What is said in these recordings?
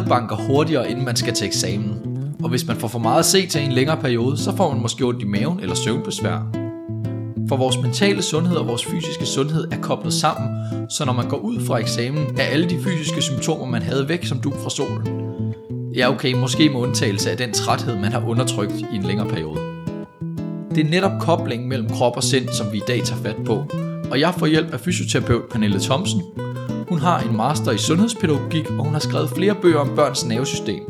Hjertet banker hurtigere, inden man skal til eksamen. Og hvis man får for meget at se til en længere periode, så får man måske ondt i maven eller søvnbesvær. For vores mentale sundhed og vores fysiske sundhed er koblet sammen, så når man går ud fra eksamen, er alle de fysiske symptomer, man havde væk som du fra solen. Ja okay, måske med undtagelse af den træthed, man har undertrykt i en længere periode. Det er netop koblingen mellem krop og sind, som vi i dag tager fat på. Og jeg får hjælp af fysioterapeut Pernille Thomsen. Hun har en master i sundhedspædagogik, og hun har skrevet flere bøger om børns nervesystem.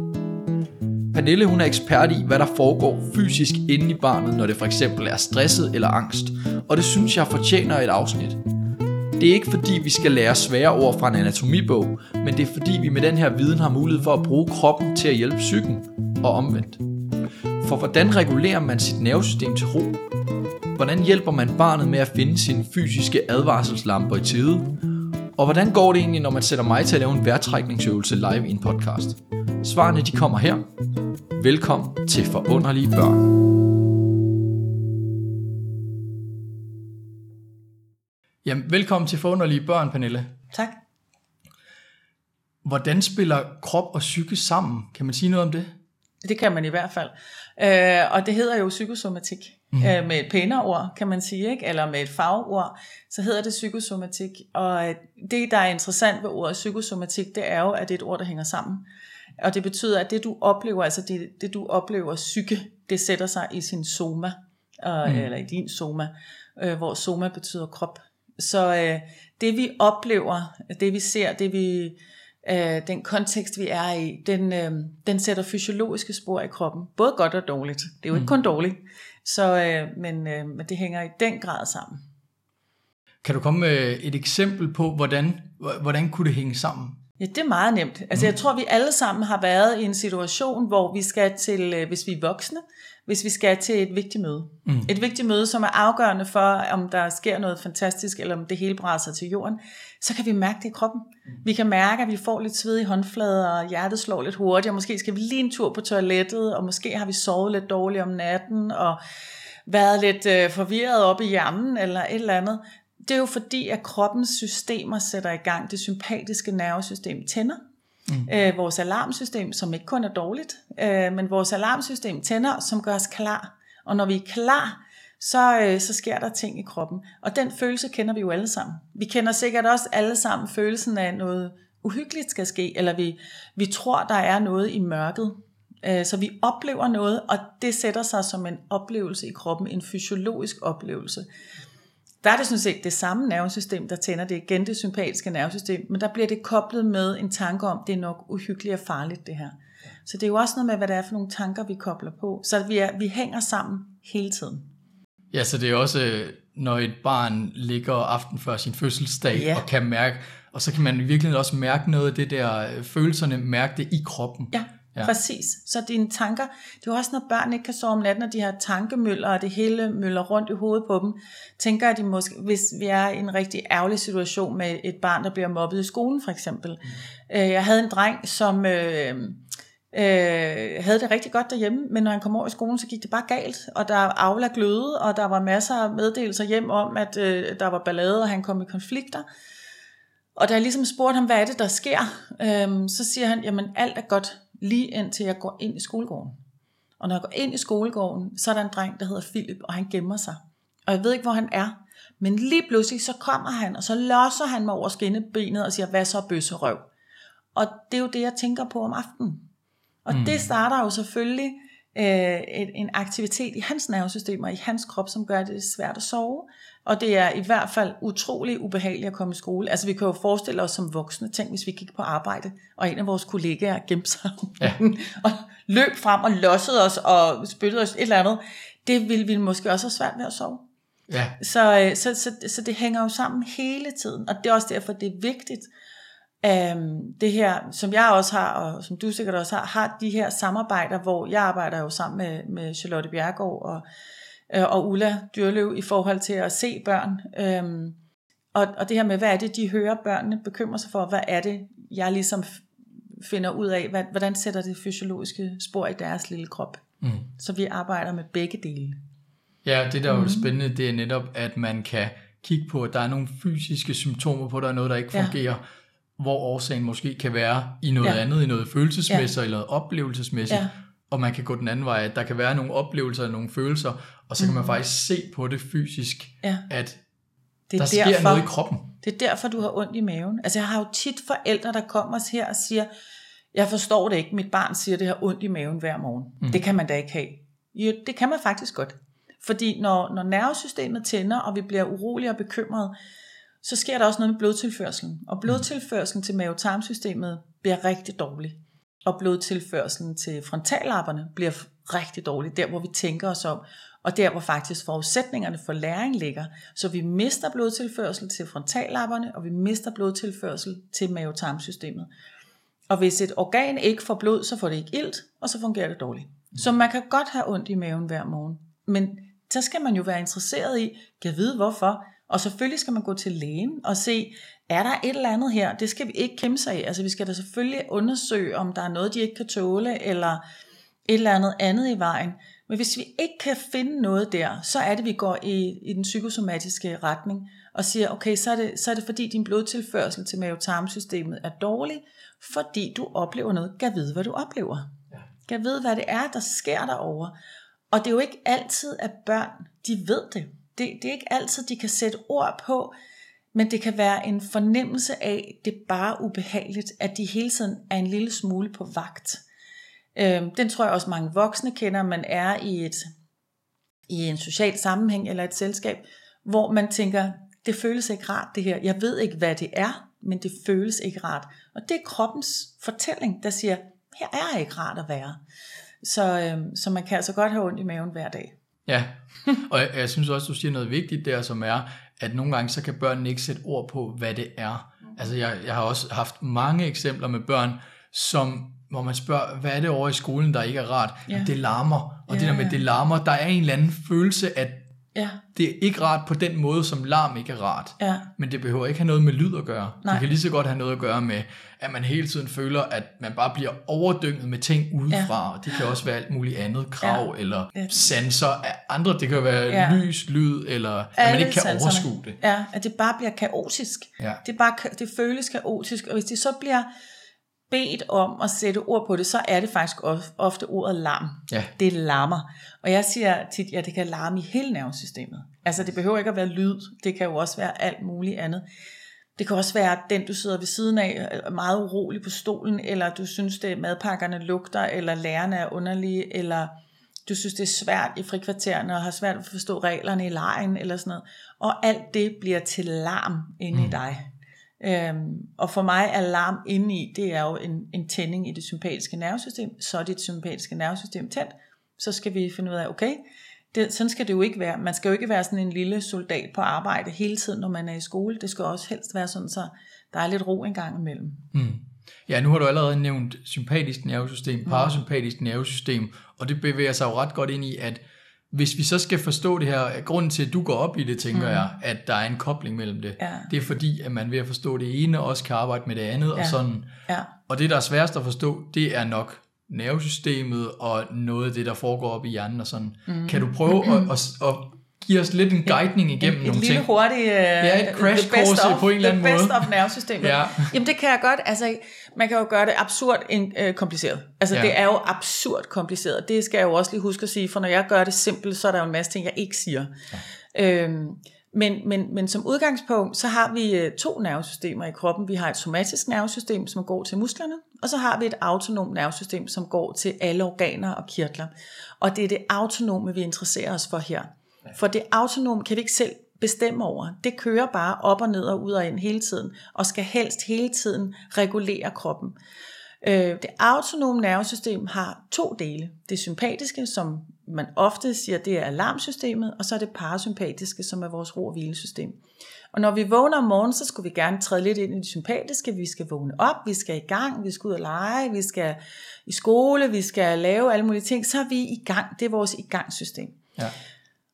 Pernille hun er ekspert i, hvad der foregår fysisk inde i barnet, når det for eksempel er stresset eller angst, og det synes jeg fortjener et afsnit. Det er ikke fordi vi skal lære svære ord fra en anatomibog, men det er fordi vi med den her viden har mulighed for at bruge kroppen til at hjælpe psyken og omvendt. For hvordan regulerer man sit nervesystem til ro? Hvordan hjælper man barnet med at finde sine fysiske advarselslamper i tide? Og hvordan går det egentlig, når man sætter mig til at lave en vejrtrækningsøvelse live i en podcast? Svarene de kommer her. Velkommen til Forunderlige Børn. Jamen, velkommen til Forunderlige Børn, Pernille. Tak. Hvordan spiller krop og psyke sammen? Kan man sige noget om det? Det kan man i hvert fald. Øh, og det hedder jo psykosomatik. Mm. Øh, med et pænere ord, kan man sige, ikke? eller med et fagord, så hedder det psykosomatik. Og det, der er interessant ved ordet psykosomatik, det er jo, at det er et ord, der hænger sammen. Og det betyder, at det du oplever, altså det, det du oplever psyke, det sætter sig i sin soma, øh, mm. eller i din soma, øh, hvor soma betyder krop. Så øh, det vi oplever, det vi ser, det vi, øh, den kontekst vi er i, den, øh, den sætter fysiologiske spor i kroppen. Både godt og dårligt. Det er jo ikke mm. kun dårligt. Så, øh, men, øh, men det hænger i den grad sammen. Kan du komme med et eksempel på, hvordan, hvordan kunne det hænge sammen? Ja, det er meget nemt. Altså, jeg tror, vi alle sammen har været i en situation, hvor vi skal til, øh, hvis vi er voksne, hvis vi skal til et vigtigt møde. Mm. Et vigtigt møde, som er afgørende for, om der sker noget fantastisk, eller om det hele brænder til jorden, så kan vi mærke det i kroppen. Mm. Vi kan mærke, at vi får lidt sved i håndflader, og hjertet slår lidt hurtigt, og måske skal vi lige en tur på toilettet, og måske har vi sovet lidt dårligt om natten, og været lidt øh, forvirret op i hjernen, eller et eller andet. Det er jo fordi, at kroppens systemer sætter i gang. Det sympatiske nervesystem tænder. Mm. Øh, vores alarmsystem, som ikke kun er dårligt, øh, men vores alarmsystem tænder, som gør os klar. Og når vi er klar, så, øh, så sker der ting i kroppen. Og den følelse kender vi jo alle sammen. Vi kender sikkert også alle sammen følelsen af noget uhyggeligt skal ske, eller vi, vi tror, der er noget i mørket. Øh, så vi oplever noget, og det sætter sig som en oplevelse i kroppen, en fysiologisk oplevelse der er det sådan set det samme nervesystem, der tænder det igen, det sympatiske nervesystem, men der bliver det koblet med en tanke om, det er nok uhyggeligt og farligt det her. Så det er jo også noget med, hvad det er for nogle tanker, vi kobler på. Så vi, er, vi hænger sammen hele tiden. Ja, så det er også, når et barn ligger aften før sin fødselsdag ja. og kan mærke, og så kan man virkelig også mærke noget af det der, følelserne, mærke det i kroppen. Ja. Ja. Præcis. Så dine tanker, det er jo også, når børn ikke kan sove om natten, og de har tankemøller, og det hele møller rundt i hovedet på dem, tænker at de måske, hvis vi er i en rigtig ærgerlig situation med et barn, der bliver mobbet i skolen for eksempel. Mm. Øh, jeg havde en dreng, som øh, øh, havde det rigtig godt derhjemme, men når han kom over i skolen, så gik det bare galt, og der afla gløde, og der var masser af meddelelser hjem om, at øh, der var ballade, og han kom i konflikter. Og da jeg ligesom spurgte ham, hvad er det, der sker, øh, så siger han, jamen alt er godt, lige indtil jeg går ind i skolegården. Og når jeg går ind i skolegården, så er der en dreng, der hedder Philip, og han gemmer sig. Og jeg ved ikke, hvor han er. Men lige pludselig, så kommer han, og så losser han mig over skinnebenet og siger, hvad så bøsserøv? Og det er jo det, jeg tænker på om aftenen. Og mm. det starter jo selvfølgelig øh, en aktivitet i hans nervesystem og i hans krop, som gør det svært at sove. Og det er i hvert fald utrolig ubehageligt at komme i skole. Altså vi kan jo forestille os som voksne, tænk hvis vi gik på arbejde, og en af vores kollegaer gemte sig ja. og løb frem og lossede os og spyttede os et eller andet. Det ville vi måske også have svært ved at sove. Ja. Så, øh, så, så, så det hænger jo sammen hele tiden, og det er også derfor, det er vigtigt, Um, det her, som jeg også har, og som du sikkert også har, har de her samarbejder, hvor jeg arbejder jo sammen med, med Charlotte Bjergård og, øh, og Ulla Dyrløv i forhold til at se børn. Um, og, og det her med, hvad er det, de hører børnene bekymre sig for? Hvad er det, jeg ligesom finder ud af? Hvad, hvordan sætter det fysiologiske spor i deres lille krop? Mm. Så vi arbejder med begge dele. Ja, det der er jo mm. spændende, det er netop, at man kan kigge på, at der er nogle fysiske symptomer på, at der er noget, der ikke fungerer. Ja hvor årsagen måske kan være i noget Ja. andet, i noget følelsesmæssigt ja. eller noget oplevelsesmæssigt. Ja. Og man kan gå den anden vej, at der kan være nogle oplevelser og nogle følelser, og så kan man faktisk se på det fysisk. Ja. at Det der er sker derfor, noget i kroppen. Det er derfor, du har ondt i maven. Altså, jeg har jo tit forældre, der kommer her og siger, jeg forstår det ikke, mit barn siger, det har ondt i maven hver morgen. Mm. Det kan man da ikke have. Jo, det kan man faktisk godt. Fordi når, når nervesystemet tænder, og vi bliver urolige og bekymrede, så sker der også noget med blodtilførselen. Og blodtilførselen til mavetarmsystemet bliver rigtig dårlig. Og blodtilførselen til frontallapperne bliver rigtig dårlig, der hvor vi tænker os om, og der hvor faktisk forudsætningerne for læring ligger. Så vi mister blodtilførsel til frontallapperne, og vi mister blodtilførsel til mavetarmsystemet. Og hvis et organ ikke får blod, så får det ikke ilt, og så fungerer det dårligt. Så man kan godt have ondt i maven hver morgen. Men så skal man jo være interesseret i, kan vide hvorfor. Og selvfølgelig skal man gå til lægen og se, er der et eller andet her? Det skal vi ikke kæmpe sig af. Altså vi skal da selvfølgelig undersøge, om der er noget, de ikke kan tåle, eller et eller andet andet i vejen. Men hvis vi ikke kan finde noget der, så er det, vi går i, i den psykosomatiske retning og siger, okay, så er, det, så er det fordi din blodtilførsel til mavetarmsystemet er dårlig, fordi du oplever noget. Kan vide, hvad du oplever. Kan vide, hvad det er, der sker derovre. Og det er jo ikke altid, at børn, de ved det. det. Det er ikke altid, de kan sætte ord på, men det kan være en fornemmelse af, det er bare ubehageligt, at de hele tiden er en lille smule på vagt. Øhm, den tror jeg også mange voksne kender, man er i et i en social sammenhæng eller et selskab, hvor man tænker, det føles ikke rart det her. Jeg ved ikke, hvad det er, men det føles ikke rart. Og det er kroppens fortælling, der siger, her er ikke rart at være. Så, øhm, så man kan altså godt have ondt i maven hver dag. Ja, og jeg, jeg synes også, du siger noget vigtigt der, som er, at nogle gange så kan børnene ikke sætte ord på, hvad det er. Altså jeg, jeg har også haft mange eksempler med børn, som, hvor man spørger, hvad er det over i skolen, der ikke er rart? Ja. Det larmer, og Ja, det der med, ja. det larmer, der er en eller anden følelse, at Ja, det er ikke rart på den måde, som larm ikke er rart. ja, Men det behøver ikke have noget med lyd at gøre. Nej. Det kan lige så godt have noget at gøre med, at man hele tiden føler, at man bare bliver overdynget med ting udefra. Ja. Det kan også være alt muligt andet krav, ja. eller Ja. sanser af andre. Det kan være Ja. lys, lyd, eller at man ikke kan sanserne. overskue det. Ja, at det bare bliver kaotisk. Ja. Det, bare, det føles kaotisk, og hvis de så bliver bedt om at sætte ord på det, så er det faktisk of- ofte ordet larm. Ja. Det larmer. Og jeg siger tit, ja, det kan larme i hele nervesystemet. Altså det behøver ikke at være lyd, det kan jo også være alt muligt andet. Det kan også være den, du sidder ved siden af, er meget urolig på stolen, eller du synes, det madpakkerne lugter, eller lærerne er underlige, eller du synes, det er svært i frikvartererne, og har svært at forstå reglerne i lejen, eller sådan noget. Og alt det bliver til larm inde mm. i dig. Øhm, og for mig er larm inde i, det er jo en, en tænding i det sympatiske nervesystem. Så er dit sympatiske nervesystem tændt. Så skal vi finde ud af, okay, det, sådan skal det jo ikke være. Man skal jo ikke være sådan en lille soldat på arbejde hele tiden, når man er i skole. Det skal også helst være sådan, så der er lidt ro en gang imellem. Mm. Ja, nu har du allerede nævnt sympatisk nervesystem, parasympatisk nervesystem, og det bevæger sig jo ret godt ind i, at hvis vi så skal forstå det her, grunden til, at du går op i det, tænker mm. jeg, at der er en kobling mellem det. Ja. Det er fordi, at man ved at forstå det ene, også kan arbejde med det andet, ja. og sådan. Ja, Og det, der er sværest at forstå, det er nok nervesystemet og noget af det, der foregår op i hjernen og sådan. Mm. Kan du prøve at, at, at give os lidt en guidning igennem et nogle lille ting? hurtigt Ja, et crash course of, på en eller anden the best måde. of nervesystemet. Ja. Jamen det kan jeg godt, altså man kan jo gøre det absurd en, øh, kompliceret. Altså Ja. det er jo absurd kompliceret. Det skal jeg jo også lige huske at sige, for når jeg gør det simpelt, så er der jo en masse ting, jeg ikke siger. Ja. Øhm, men, men, men som udgangspunkt, så har vi øh, to nervesystemer i kroppen. Vi har et somatisk nervesystem, som går til musklerne, og så har vi et autonomt nervesystem, som går til alle organer og kirtler. Og det er det autonome, vi interesserer os for her. For det autonome kan vi ikke selv bestemme over. Det kører bare op og ned og ud og ind hele tiden, og skal helst hele tiden regulere kroppen. Øh, det autonome nervesystem har to dele. Det sympatiske, som man ofte siger, det er alarmsystemet, og så er det parasympatiske, som er vores ro- og hvilesystem. Og når vi vågner om morgenen, så skulle vi gerne træde lidt ind i det sympatiske. Vi skal vågne op, vi skal i gang, vi skal ud og lege, vi skal i skole, vi skal lave alle mulige ting. Så er vi i gang. Det er vores igangssystem. Ja.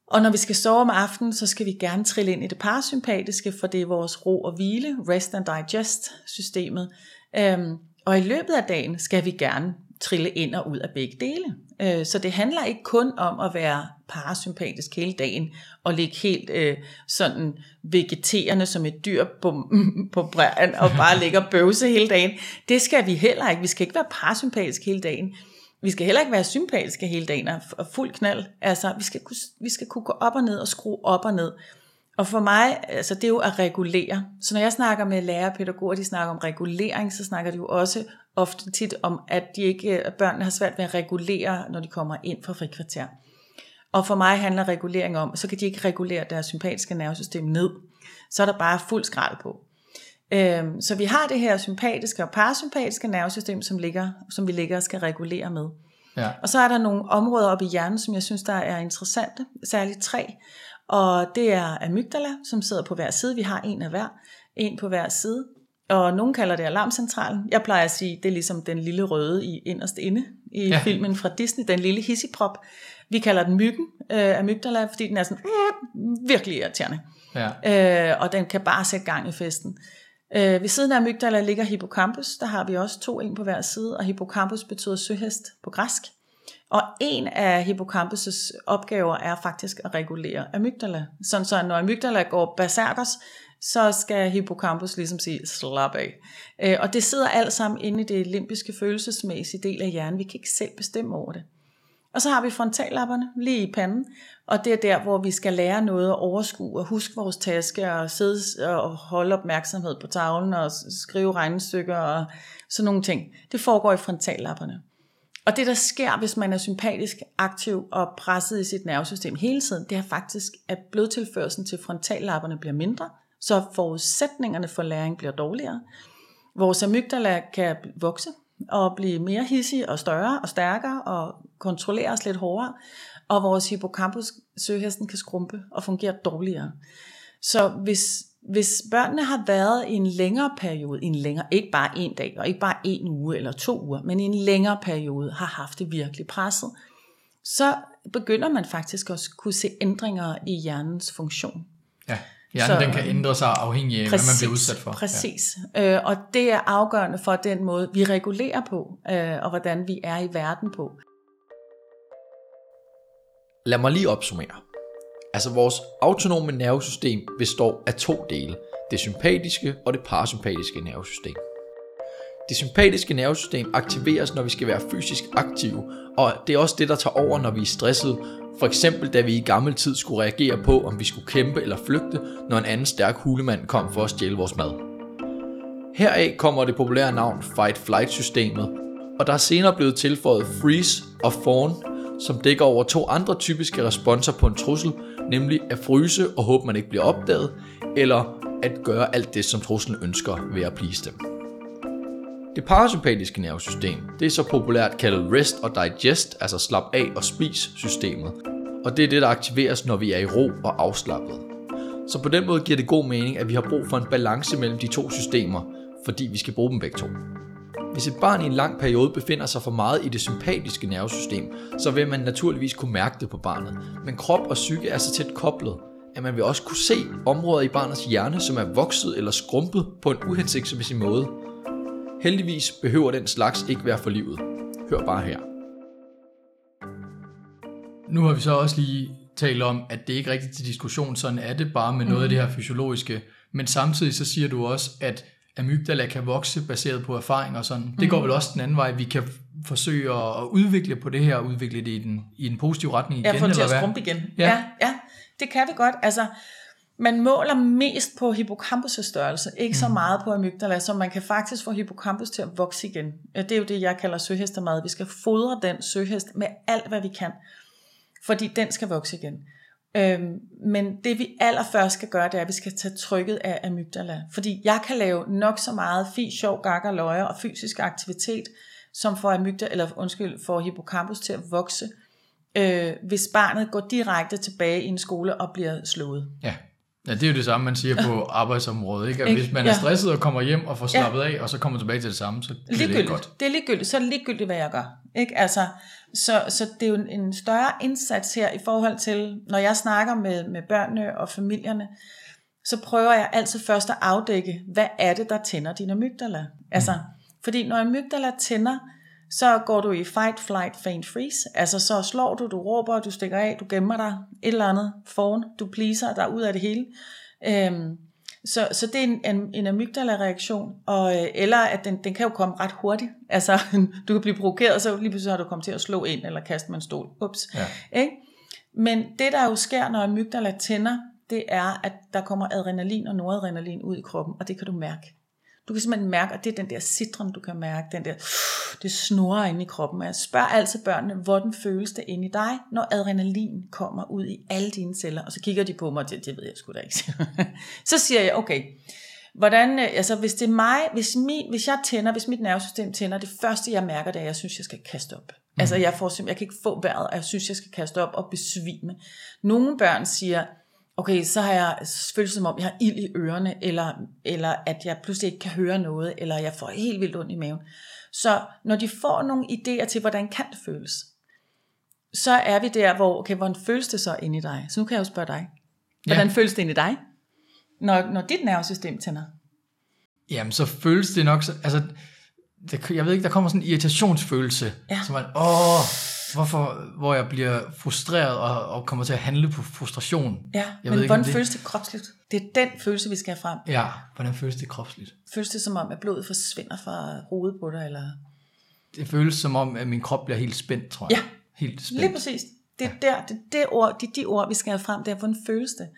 Og når vi skal sove om aftenen, så skal vi gerne trille ind i det parasympatiske, for det er vores ro og hvile, rest and digest systemet. Øhm, og i løbet af dagen skal vi gerne trille ind og ud af begge dele. Øh, så det handler ikke kun om at være parasympatisk hele dagen, og ligge helt øh, sådan vegeterende som et dyr på, på bræren, og bare ligge og bøvse hele dagen. Det skal vi heller ikke. Vi skal ikke være parasympatisk hele dagen. Vi skal heller ikke være sympatiske hele dagen og fuld knald. Altså, vi skal, kunne, vi skal kunne gå op og ned og skrue op og ned. Og for mig, altså det er jo at regulere. Så når jeg snakker med lærere og pædagoger, de snakker om regulering, så snakker de jo også ofte tit om, at de ikke, at børnene har svært ved at regulere, når de kommer ind fra frikvarter. Og for mig handler regulering om, så kan de ikke regulere deres sympatiske nervesystem ned. Så er der bare fuld skrald på. Øhm, så vi har det her sympatiske og parasympatiske nervesystem, som, ligger, som vi ligger og skal regulere med. Ja. Og så er der nogle områder oppe i hjernen, som jeg synes, der er interessante, særligt tre. Og det er amygdala, som sidder på hver side. Vi har en af hver, en på hver side. Og nogen kalder det alarmcentralen. Jeg plejer at sige, det er ligesom den lille røde i inderst inde i ja. filmen fra Disney, den lille hissiprop. Vi kalder den myggen øh, amygdala, fordi den er sådan øh, virkelig irriterende. Ja. Øh, og den kan bare sætte gang i festen. Øh, ved siden af amygdala ligger hippocampus. Der har vi også to, en på hver side, og hippocampus betyder søhest på græsk. Og en af hippocampus' opgaver er faktisk at regulere amygdala. Sådan så når amygdala går berserkers, så skal hippocampus ligesom sige, slap af. Øh, og det sidder alt sammen inde i det limbiske følelsesmæssige del af hjernen. Vi kan ikke selv bestemme over det. Og så har vi frontallapperne lige i panden, og det er der, hvor vi skal lære noget at overskue og huske vores taske og sidde og holde opmærksomhed på tavlen og skrive regnestykker og sådan nogle ting. Det foregår i frontallapperne. Og det, der sker, hvis man er sympatisk aktiv og presset i sit nervesystem hele tiden, det er faktisk, at blodtilførselen til frontallapperne bliver mindre, så forudsætningerne for læring bliver dårligere. Vores amygdala kan vokse og blive mere hissig og større og stærkere og kontrollere os lidt hårdere, og vores hippocampus, søhesten, kan skrumpe og fungere dårligere. Så hvis, hvis børnene har været i en længere periode, en længere, ikke bare en dag, og ikke bare en uge eller to uger, men i en længere periode har haft det virkelig presset, så begynder man faktisk også kunne se ændringer i hjernens funktion. Ja, hjernen så, den kan ændre sig afhængig af, præcis, hvad man bliver udsat for. Præcis, ja. øh, og det er afgørende for den måde, vi regulerer på, øh, og hvordan vi er i verden på. Lad mig lige opsummere. Altså vores autonome nervesystem består af to dele. Det sympatiske og det parasympatiske nervesystem. Det sympatiske nervesystem aktiveres, når vi skal være fysisk aktive, og det er også det, der tager over, når vi er stresset. For eksempel, da vi i gammel tid skulle reagere på, om vi skulle kæmpe eller flygte, når en anden stærk hulemand kom for at stjæle vores mad. Heraf kommer det populære navn Fight-Flight-systemet, og der er senere blevet tilføjet Freeze og Fawn, som dækker over to andre typiske responser på en trussel, nemlig at fryse og håbe, man ikke bliver opdaget, eller at gøre alt det, som truslen ønsker ved at please dem. Det parasympatiske nervesystem, det er så populært kaldet rest og digest, altså slap af og spis systemet. Og det er det, der aktiveres, når vi er i ro og afslappet. Så på den måde giver det god mening, at vi har brug for en balance mellem de to systemer, fordi vi skal bruge dem begge to. Hvis et barn i en lang periode befinder sig for meget i det sympatiske nervesystem, så vil man naturligvis kunne mærke det på barnet. Men krop og psyke er så tæt koblet, at man vil også kunne se områder i barnets hjerne, som er vokset eller skrumpet på en uhensigtsmæssig måde. Heldigvis behøver den slags ikke være for livet. Hør bare her. Nu har vi så også lige talt om, at det ikke er rigtigt til diskussion, sådan er det bare med noget mm. af det her fysiologiske. Men samtidig så siger du også, at amygdala kan vokse baseret på erfaring og sådan. Mm. Det går mhm. vel også den anden vej. Vi kan forsøge at udvikle på det her, og udvikle det i den, i den positive retning igen. Ja, få det til at skrumpe igen. Ja. ja, ja, det kan vi godt. Altså, man måler mest på hippocampus' størrelse, ikke mm. så mhm. meget på amygdala, så man kan faktisk få hippocampus til at vokse igen. Det er jo det, jeg kalder søhestemad. Vi skal fodre den søhest med alt, hvad vi kan, fordi den skal vokse igen. Øhm, men det vi allerførst skal gøre, det er, at vi skal tage trykket af amygdala. Fordi jeg kan lave nok så meget fi, sjov, gakker, løjer og fysisk aktivitet, som får amygdala, eller undskyld, får hippocampus til at vokse, øh, hvis barnet går direkte tilbage i en skole og bliver slået. Ja. Ja, det er jo det samme, man siger på arbejdsområdet. Ikke? At hvis man er stresset og kommer hjem og får slappet ja. af, og så kommer tilbage til det samme, så bliver det ikke godt. Det er ligegyldigt. Så er det ligegyldigt, hvad jeg gør. Ikke? Altså, så, så det er jo en større indsats her i forhold til, når jeg snakker med, med børnene og familierne, så prøver jeg altid først at afdække, hvad er det, der tænder dine amygdala? Altså, mm. Fordi når amygdala tænder, så går du i fight, flight, faint, freeze. Altså så slår du, du råber, du stikker af, du gemmer dig, et eller andet foran, du pleaser dig ud af det hele. Øhm, så, så det er en, en, en amygdala-reaktion, og, øh, eller at den, den kan jo komme ret hurtigt. Altså, du kan blive provokeret, så lige pludselig har du kommet til at slå ind, eller kaste med en stol. Ups. Ja. Ikke? Men det, der jo sker, når amygdala tænder, det er, at der kommer adrenalin og noradrenalin ud i kroppen, og det kan du mærke. Du kan simpelthen mærke, at det er den der citron, du kan mærke, den der, det snurrer inde i kroppen. Jeg spørger altid børnene, hvordan føles det inde i dig, når adrenalin kommer ud i alle dine celler. Og så kigger de på mig, og det, det ved jeg sgu da ikke. så siger jeg, okay, hvordan, øh, altså hvis det er mig, hvis, min, hvis jeg tænder, hvis mit nervesystem tænder, det første jeg mærker, det er, at jeg synes, jeg skal kaste op. Mm. Altså jeg, får, jeg kan ikke få vejret, og jeg synes, jeg skal kaste op og besvime. Nogle børn siger, okay, så har jeg følelse som om, jeg har ild i ørerne, eller, eller at jeg pludselig ikke kan høre noget, eller jeg får helt vildt ondt i maven. Så når de får nogle idéer til, hvordan kan det føles, så er vi der, hvor, okay, hvordan føles det så inde i dig? Så nu kan jeg jo spørge dig. Hvordan ja. føles det inde i dig, når, når dit nervesystem tænder? Jamen, så føles det nok, altså, det, jeg ved ikke, der kommer sådan en irritationsfølelse, ja. som at, åh, hvorfor, hvor jeg bliver frustreret og, og kommer til at handle på frustration. Ja, jeg men ved ikke, hvordan det... føles det kropsligt? Det er den følelse, vi skal have frem. Ja, hvordan føles det kropsligt? Føles det som om, at blodet forsvinder fra hovedet på dig? Eller? Det føles som om, at min krop bliver helt spændt, tror jeg. Ja, helt spændt. lige præcis. Det er, ja. der, det, det ord, det er de ord, vi skal have frem, det er, hvordan føles det?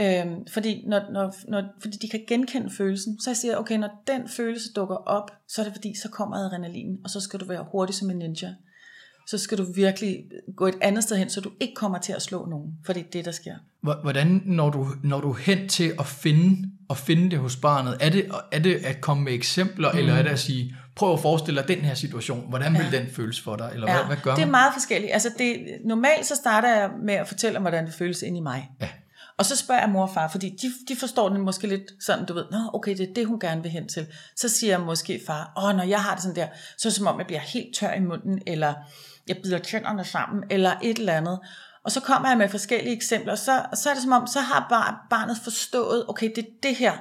Øhm, fordi, når, når, når, fordi de kan genkende følelsen, så jeg siger, okay, når den følelse dukker op, så er det fordi, så kommer adrenalin, og så skal du være hurtig som en ninja så skal du virkelig gå et andet sted hen, så du ikke kommer til at slå nogen, for det er det, der sker. Hvordan når du, når du hen til at finde, at finde det hos barnet? Er det, er det at komme med eksempler, mm. eller er det at sige, prøv at forestille dig den her situation, hvordan vil ja. den føles for dig? Eller ja, hvad, hvad gør det er meget forskelligt. Altså det, normalt så starter jeg med at fortælle om, hvordan det føles ind i mig. Ja. Og så spørger jeg mor og far, fordi de, de forstår den måske lidt sådan, du ved, Nå, okay, det er det, hun gerne vil hen til. Så siger jeg måske far, åh, når jeg har det sådan der, så er det som om, jeg bliver helt tør i munden, eller jeg bider tænderne sammen, eller et eller andet. Og så kommer jeg med forskellige eksempler, så, så er det som om, så har bar, barnet forstået, okay, det er det her,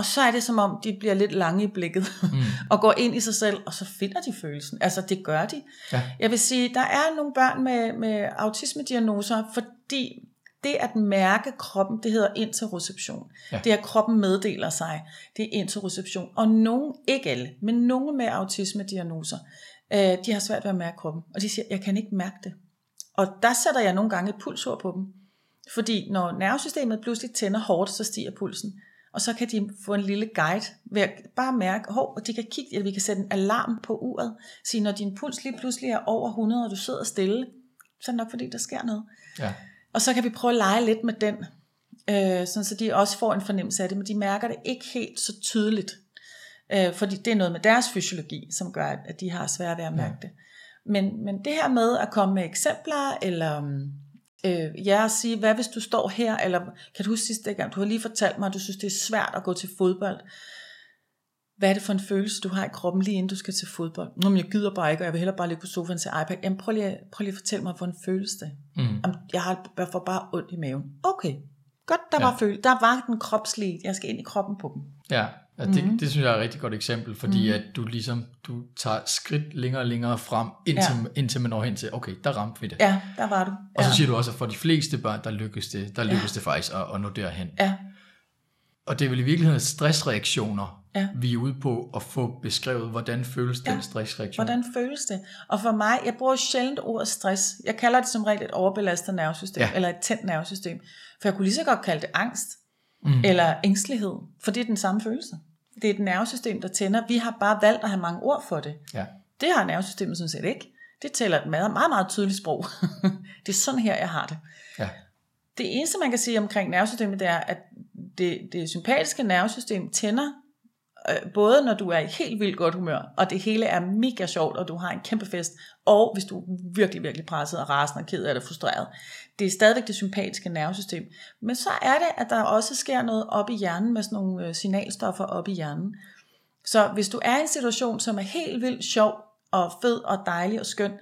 og så er det som om, de bliver lidt lange i blikket, mm. og går ind i sig selv, og så finder de følelsen. Altså, det gør de. Ja. Jeg vil sige, der er nogle børn med, med autismediagnoser, fordi det at mærke kroppen, det hedder interoception. Ja. Det at kroppen meddeler sig, det er interoception. Og nogen, ikke alle, men nogle med autismediagnoser, øh, de har svært ved at mærke kroppen. Og de siger, jeg kan ikke mærke det. Og der sætter jeg nogle gange et pulsur på dem. Fordi når nervesystemet pludselig tænder hårdt, så stiger pulsen. Og så kan de få en lille guide ved at bare mærke, hov, og de kan kigge, eller vi kan sætte en alarm på uret, sige, når din puls lige pludselig er over 100, og du sidder stille, så er det nok fordi, der sker noget. Ja. Og så kan vi prøve at lege lidt med den, øh, sådan så de også får en fornemmelse af det, men de mærker det ikke helt så tydeligt. Øh, fordi det er noget med deres fysiologi, som gør, at de har svært ved at mærke ja. det. Men, men det her med at komme med eksempler, eller øh, ja, at sige, hvad hvis du står her, eller kan du huske sidste gang, du har lige fortalt mig, at du synes, det er svært at gå til fodbold. Hvad er det for en følelse, du har i kroppen, lige inden du skal til fodbold? Nå, men jeg gider bare ikke, og jeg vil hellere bare ligge på sofaen til iPad. Jamen, prøv lige, prøv lige at fortælle mig, hvordan føles det? Mm. Jamen, jeg, har, jeg får bare ondt i maven. Okay, godt, der, ja. var føl- der var den kropslige, jeg skal ind i kroppen på dem. Ja, Ja, det, mm-hmm. det synes jeg er et rigtig godt eksempel, fordi mm-hmm. at du ligesom du tager skridt længere og længere frem, indtil, ja. indtil man når hen til, okay, der ramte vi det. Ja, der var du. Og så siger du også, at for de fleste børn, der lykkes det, der lykkes ja. det faktisk at, at nå derhen. Ja. Og det er vel i virkeligheden stressreaktioner, ja. vi er ude på at få beskrevet, hvordan føles ja. den stressreaktion. Hvordan føles det? Og for mig, jeg bruger sjældent ordet stress. Jeg kalder det som regel et overbelastet nervesystem, ja. eller et tændt nervesystem. For jeg kunne lige så godt kalde det angst, mm. eller ængstelighed, for det er den samme følelse. Det er et nervesystem, der tænder. Vi har bare valgt at have mange ord for det. Ja. Det har nervesystemet sådan set ikke. Det tæller et meget, meget, meget tydeligt sprog. det er sådan her, jeg har det. Ja. Det eneste, man kan sige omkring nervesystemet, det er, at det, det sympatiske nervesystem tænder, Øh, både når du er i helt vildt godt humør, og det hele er mega sjovt, og du har en kæmpe fest, og hvis du er virkelig, virkelig presset og rasende og ked af det frustreret. Det er stadigvæk det sympatiske nervesystem. Men så er det, at der også sker noget op i hjernen med sådan nogle øh, signalstoffer op i hjernen. Så hvis du er i en situation, som er helt vildt sjov og fed og dejlig og skøn,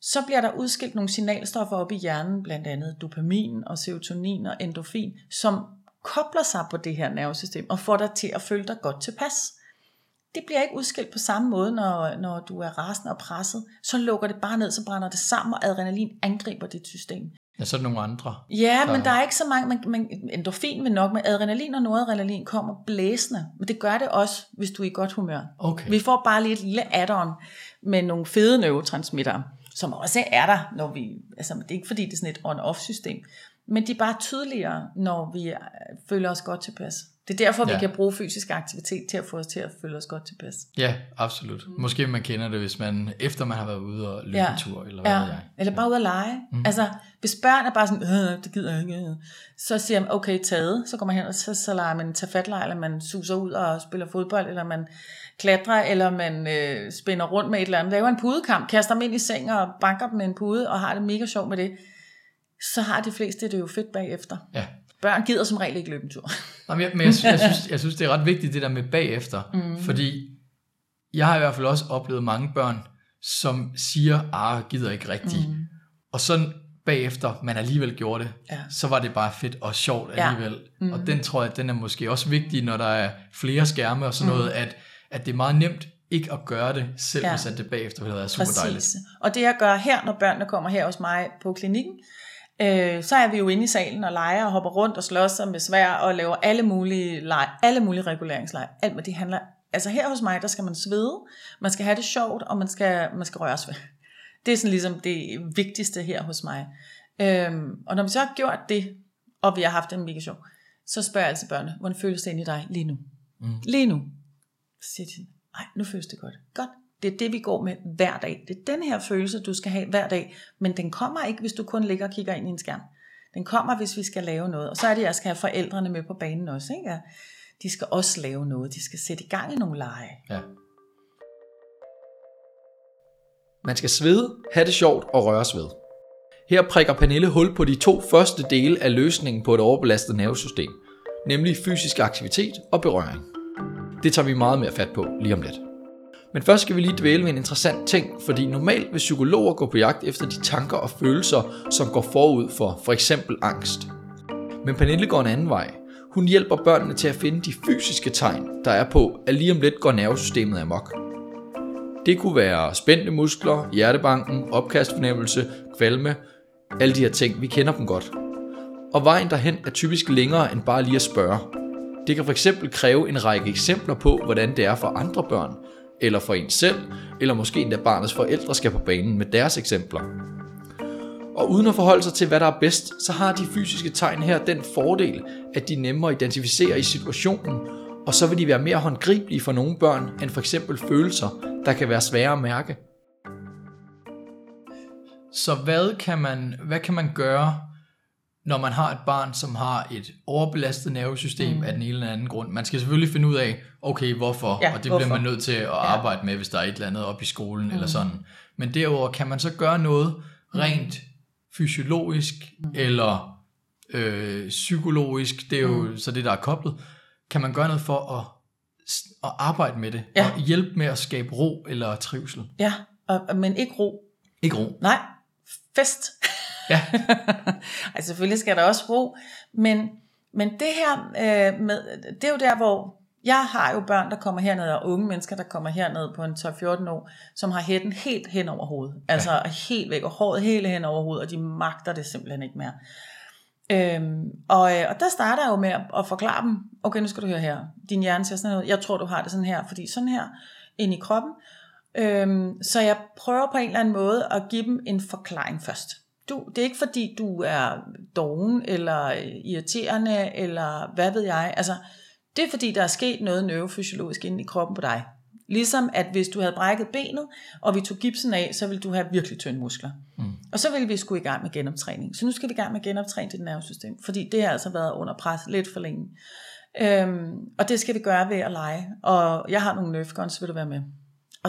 så bliver der udskilt nogle signalstoffer op i hjernen, blandt andet dopamin og serotonin og endorfin, som kobler sig på det her nervesystem og får dig til at føle dig godt tilpas. Det det bliver ikke udskilt på samme måde, når, når du er rasende og presset. Så lukker det bare ned, så brænder det sammen, og adrenalin angriber dit system. Ja, så er der nogle andre. Ja, men der er ikke så mange, man, man, endorfin vil nok, men adrenalin og noradrenalin kommer blæsende. Men det gør det også, hvis du er i godt humør. Okay. Vi får bare lige et lille add-on med nogle fede neurotransmittere, som også er der, når vi, altså det er ikke fordi det er sådan et on-off system, men de er bare tydeligere, når vi øh, føler os godt tilpas. Det er derfor, ja. Ja. vi kan bruge fysisk aktivitet til at få os til at føle os godt tilpas. Ja, absolut. Mm. Måske man kender det, hvis man, efter man har været ude og løbe Ja. en tur, eller hvad Ja, jeg. eller bare ud at lege. Mm. Altså, hvis børn er bare sådan, øh, det gider jeg ikke, øh," så siger man, okay, taget. Så går man hen, og så, så leger man tafatlej, eller man suser ud og spiller fodbold, eller man klatrer, eller man øh, spænder rundt med et eller andet. Laver en pudekamp, kaster dem ind i seng og banker dem med en pude, og har det mega sjovt med det. Så har de fleste det jo fedt bagefter. Ja. Børn gider som regel ikke løbe en tur. Nå, men jeg, men jeg, jeg, synes, jeg synes, det er ret vigtigt, det der med bagefter. Mm. Fordi jeg har i hvert fald også oplevet mange børn, som siger, ah, gider ikke rigtigt. Mm. Og så bagefter, man alligevel gjorde det, Ja. så var det bare fedt og sjovt Ja. alligevel. Mm. Og den tror jeg, den er måske også vigtig, når der er flere skærme og sådan mm. noget, at, at det er meget nemt ikke at gøre det, selv Ja. ja. hvis at det bagefter ville have været super dejligt. Præcis. Og det jeg gør her, når børnene kommer her hos mig på klinikken, øh, så er vi jo inde i salen og leger og hopper rundt og slås sig med svær og laver alle mulige, lege, alle mulige reguleringsleje. Alt med det handler, altså her hos mig, der skal man svede, man skal have det sjovt, og man skal, man skal røre sig. Det er sådan ligesom det vigtigste her hos mig. Øhm, og når vi så har gjort det, og vi har haft en mega sjov, så spørger jeg altid børnene, hvordan føles det inde i dig lige nu? Mm. Lige nu. Så siger de, nej, nu føles det godt. Godt. Det er det, vi går med hver dag. Det er den her følelse, du skal have hver dag. Men den kommer ikke, hvis du kun ligger og kigger ind i en skærm. Den kommer, hvis vi skal lave noget. Og så er det, at jeg skal have forældrene med på banen også. Ikke? De skal også lave noget. De skal sætte i gang i nogle lege. Ja. Man skal svede, have det sjovt og røres ved. Her prikker Pernille hul på de to første dele af løsningen på et overbelastet nervesystem, nemlig fysisk aktivitet og berøring. Det tager vi meget mere fat på lige om lidt. Men først skal vi lige dvæle ved en interessant ting, fordi normalt vil psykologer gå på jagt efter de tanker og følelser, som går forud for for eksempel angst. Men Pernille går en anden vej. Hun hjælper børnene til at finde de fysiske tegn, der er på, at lige om lidt går nervesystemet amok. Det kunne være spændte muskler, hjertebanken, opkastfornemmelse, kvalme, alle de her ting, vi kender dem godt. Og vejen derhen er typisk længere end bare lige at spørge. Det kan fx kræve en række eksempler på, hvordan det er for andre børn, eller for en selv, eller måske endda barnets forældre skal på banen med deres eksempler. Og uden at forholde sig til, hvad der er bedst, så har de fysiske tegn her den fordel, at de er nemmere at identificere i situationen, og så vil de være mere håndgribelige for nogle børn end for eksempel følelser, der kan være svære at mærke. Så hvad kan man, hvad kan man gøre, når man har et barn, som har et overbelastet nervesystem mm. af den ene eller anden grund? Man skal selvfølgelig finde ud af, okay, hvorfor, Ja, og det hvorfor? bliver man nødt til at arbejde med, hvis der er et eller andet op i skolen mm. eller sådan. Men derudover kan man så gøre noget rent fysiologisk mm. eller øh, psykologisk, det er jo mm. så det, der er koblet. Kan man gøre noget for at, at arbejde med det, Ja. og hjælpe med at skabe ro eller trivsel? Ja, og, men ikke ro. Ikke ro. Nej, fest. Ja. altså selvfølgelig skal der også ro, men, men det her øh, med, det er jo der, hvor jeg har jo børn, der kommer herned, og unge mennesker, der kommer herned på en 12-14 år, som har hætten helt hen over hovedet. Altså ja. helt væk, og håret helt hen over hovedet, og de magter det simpelthen ikke mere. Øhm, og, øh, og der starter jeg jo med at, at forklare dem, okay, nu skal du høre her, din hjerne siger sådan noget, jeg tror, du har det sådan her, fordi sådan her, ind i kroppen. Øhm, så jeg prøver på en eller anden måde at give dem en forklaring først. Du, det er ikke fordi, du er doven, eller øh, irriterende, eller hvad ved jeg. Altså, det er fordi, der er sket noget neurofysiologisk inde i kroppen på dig. Ligesom at hvis du havde brækket benet, og vi tog gipsen af, så ville du have virkelig tynde muskler. Mm. Og så ville vi skulle i gang med genoptræning. Så nu skal vi i gang med genoptræning til det nervesystem, fordi det har altså været under pres lidt for længe. Øhm, og det skal vi gøre ved at lege. Og jeg har nogle nerfguns, vil du være med?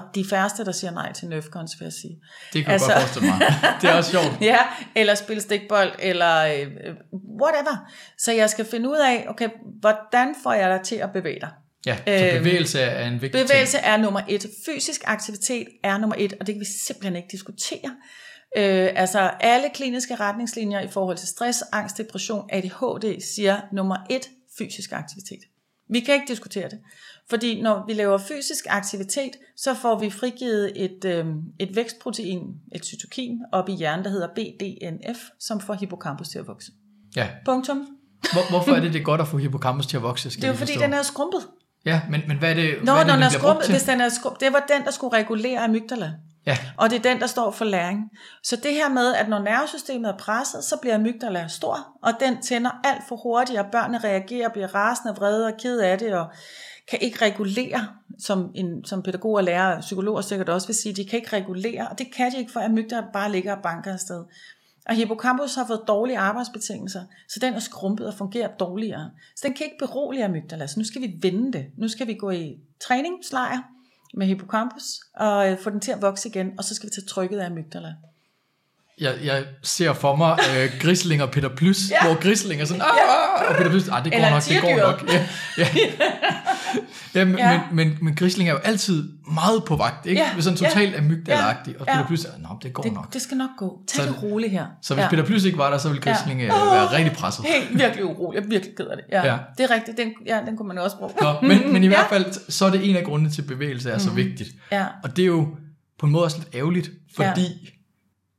Og de færreste, der siger nej til nerfguns, vil jeg sige. Det kan altså, jeg godt forestille mig. Det er også sjovt. Ja, eller spille stikbold, eller øh, whatever. Så jeg skal finde ud af, okay, hvordan får jeg dig til at bevæge dig? Ja, så Øhm, bevægelse er en vigtig Bevægelse ting. er nummer et. Fysisk aktivitet er nummer et, og det kan vi simpelthen ikke diskutere. Øh, altså alle kliniske retningslinjer i forhold til stress, angst, depression, ADHD siger nummer et, fysisk aktivitet. Vi kan ikke diskutere det. Fordi når vi laver fysisk aktivitet, så får vi frigivet et, øh, et vækstprotein, et cytokin, op i hjernen, der hedder BDNF, som får hippocampus til at vokse. Ja. Punktum. Hvor, hvorfor er det, det er godt at få hippocampus til at vokse? Skal Det er jo fordi, den er skrumpet. Ja, men, men hvad er det, Nå, hvad er det, når den er skrumpet, hvis den er skrumpet, det var den, der skulle regulere amygdala. Ja, Og det er den, der står for læring. Så det her med, at når nervesystemet er presset, så bliver amygdala stor, og den tænder alt for hurtigt, og børnene reagerer, bliver rasende, vrede og ked af det, og kan ikke regulere, som, en, som pædagog og lærer og psykologer sikkert også vil sige, de kan ikke regulere, og det kan de ikke, for amygdala bare ligger og banker afsted. Og hippocampus har fået dårlige arbejdsbetingelser, så den er skrumpet og fungerer dårligere. Så den kan ikke berolige amygdala, så nu skal vi vende det. Nu skal vi gå i træningslejr med hippocampus og øh, få den til at vokse igen, og så skal vi tage trykket af amygdala jeg, jeg ser for mig øh, Grisling og Peter Plys, ja. Ja. hvor Grisling er sådan, ah, og Peter Plys, ah, det går Eller nok, det går nok. Ja, ja. ja, men, Ja. Men, men, men Grisling er jo altid meget på vagt, ikke? Ja, Sådan ja, totalt amygdalagtig, og ja. Peter Plys er, nå, det går Det, nok. det skal nok gå. Tag Så- det roligt her. Så hvis ja. Peter Plys ikke var der, så ville Grisling ja. øh, være rigtig presset. Helt virkelig urolig. Jeg er virkelig ked af det. Ja, Ja. ja. Det er rigtigt. Den, ja, den kunne man jo også bruge. Nå, men, men i Ja. hvert fald, så er det en af grundene til, at bevægelse er så vigtigt. Ja. Og det er jo på en måde også lidt ærgerligt, fordi ja.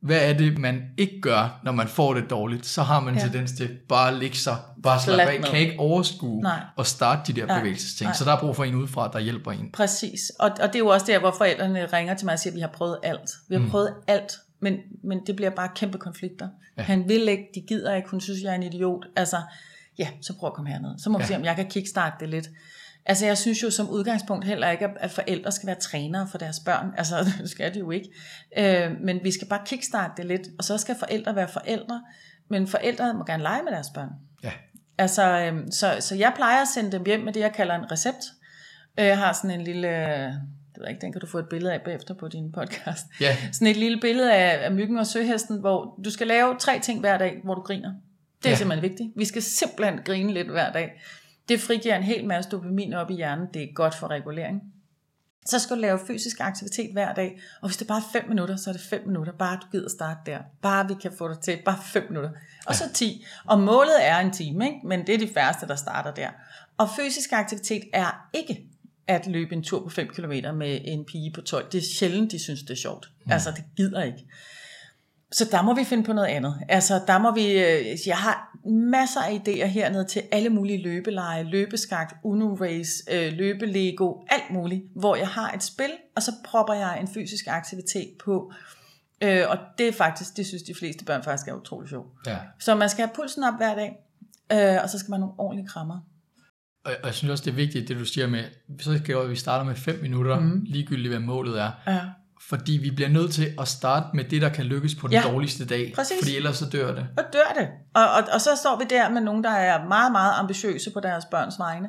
Hvad er det, man ikke gør, når man får det dårligt? Så har man ja. Tendens til bare at ligge sig, bare slappe af, kan ikke overskue Nej. og starte de der Nej. bevægelsesting. Nej. Så der er brug for en udefra, der hjælper en. Præcis. Og, og det er jo også der, hvor forældrene ringer til mig og siger, at vi har prøvet alt. Vi har mm. prøvet alt, men, men det bliver bare kæmpe konflikter. Ja. Han vil ikke, de gider ikke, hun synes, jeg er en idiot. Altså, ja, så prøv at komme herned. Så må vi ja. se, om jeg kan kickstarte det lidt. Altså, jeg synes jo som udgangspunkt heller ikke, at- forældre skal være trænere for deres børn. Altså, det skal de jo ikke. Øh, men vi skal bare kickstarte det lidt, og så skal forældre være forældre. Men forældre må gerne lege med deres børn. Ja. Altså, øhm, så, så jeg plejer at sende dem hjem med det, jeg kalder en recept. Øh, Jeg har sådan en lille, øh, det ved jeg ikke, den kan du få et billede af bagefter på din podcast. Ja. Sådan et lille billede af, af myggen og søhesten, hvor du skal lave tre ting hver dag, hvor du griner. Det er ja. simpelthen vigtigt. Vi skal simpelthen grine lidt hver dag. Det frigiver en hel masse dopamin op i hjernen. Det er godt for regulering. Så skal du lave fysisk aktivitet hver dag, og hvis det er bare 5 minutter, så er det 5 minutter. Bare du gider starte der. Bare vi kan få dig til, bare 5 minutter. Og så 10. Og målet er en time, ikke? men det er de færreste, der starter der. Og fysisk aktivitet er ikke at løbe en tur på 5 km med en pige på 12. Det er sjældent, de synes, det er sjovt. Mm. Altså, det gider ikke. Så der må vi finde på noget andet. Altså, der må vi, øh, jeg har masser af idéer hernede til alle mulige løbeleje, løbeskakt, Uno Race, øh, løbelego, alt muligt, hvor jeg har et spil, og så propper jeg en fysisk aktivitet på. Øh, og det er faktisk, det synes de fleste børn faktisk er utrolig sjovt. ja. Så man skal have pulsen op hver dag, øh, og så skal man have nogle ordentlige krammer. Og, og jeg synes også, det er vigtigt, det du siger med, så skal vi starter med 5 minutter, mm. ligegyldigt hvad målet er. Ja. Fordi vi bliver nødt til at starte med det, der kan lykkes på den Ja, dårligste dag. præcis. Fordi ellers så dør det. og dør det. Og, og, og så står vi der med nogen, der er meget, meget ambitiøse på deres børns vegne.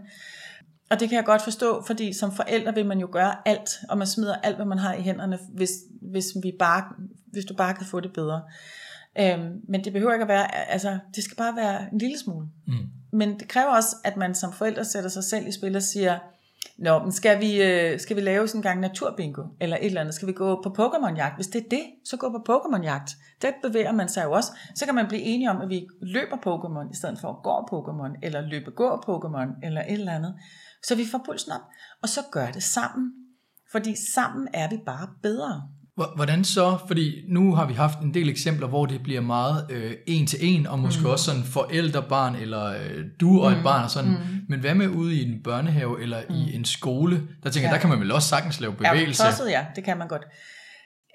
Og det kan jeg godt forstå, fordi som forældre vil man jo gøre alt, og man smider alt, hvad man har i hænderne, hvis, hvis, vi bare, hvis du bare kan få det bedre. Øhm, men det behøver ikke at være, altså det skal bare være en lille smule. Mm. Men det kræver også, at man som forældre sætter sig selv i spil og siger, Nå, men skal vi, øh, skal vi lave sådan en gang naturbingo, eller et eller andet? Skal vi gå på Pokémon-jagt? Hvis det er det, så gå på Pokémon-jagt. Der bevæger man sig jo også. Så kan man blive enige om, at vi løber Pokémon, i stedet for at gå Pokémon, eller løbe gå Pokémon, eller et eller andet. Så vi får pulsen op, og så gør det sammen. Fordi sammen er vi bare bedre. Hvor- Hvordan så? Fordi nu har vi haft en del eksempler, hvor det bliver meget øh, en til en, og måske mm. også sådan forældre-barn, eller øh, du og et barn, og sådan. Mm. Men hvad med ude i en børnehave, eller mm. i en skole? Der tænker Ja. der kan man vel også sagtens lave bevægelse. Ja, tosset, ja, det kan man godt.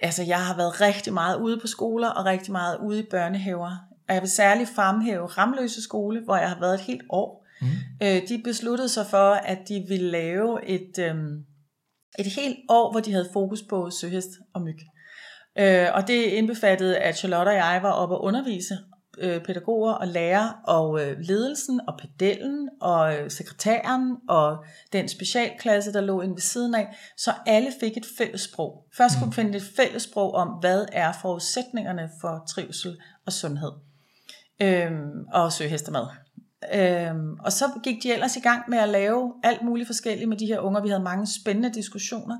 Altså, jeg har været rigtig meget ude på skoler, og rigtig meget ude i børnehaver. Og jeg vil særligt fremhæve Ramløse skole, hvor jeg har været et helt år. Mm. Øh, de besluttede sig for, at de ville lave et, øhm, et helt år, hvor de havde fokus på søhest og myg. Øh, og det indbefattede, at Charlotte og jeg var oppe og undervise øh, pædagoger og lærere, og øh, ledelsen og pedellen og øh, sekretæren og den specialklasse, der lå inde ved siden af, så alle fik et fælles sprog. Først skulle vi finde et fælles sprog om, hvad er forudsætningerne for trivsel og sundhed øhm, og søgehestemad. Øhm, og så gik de ellers i gang med at lave alt muligt forskelligt med de her unger. Vi havde mange spændende diskussioner.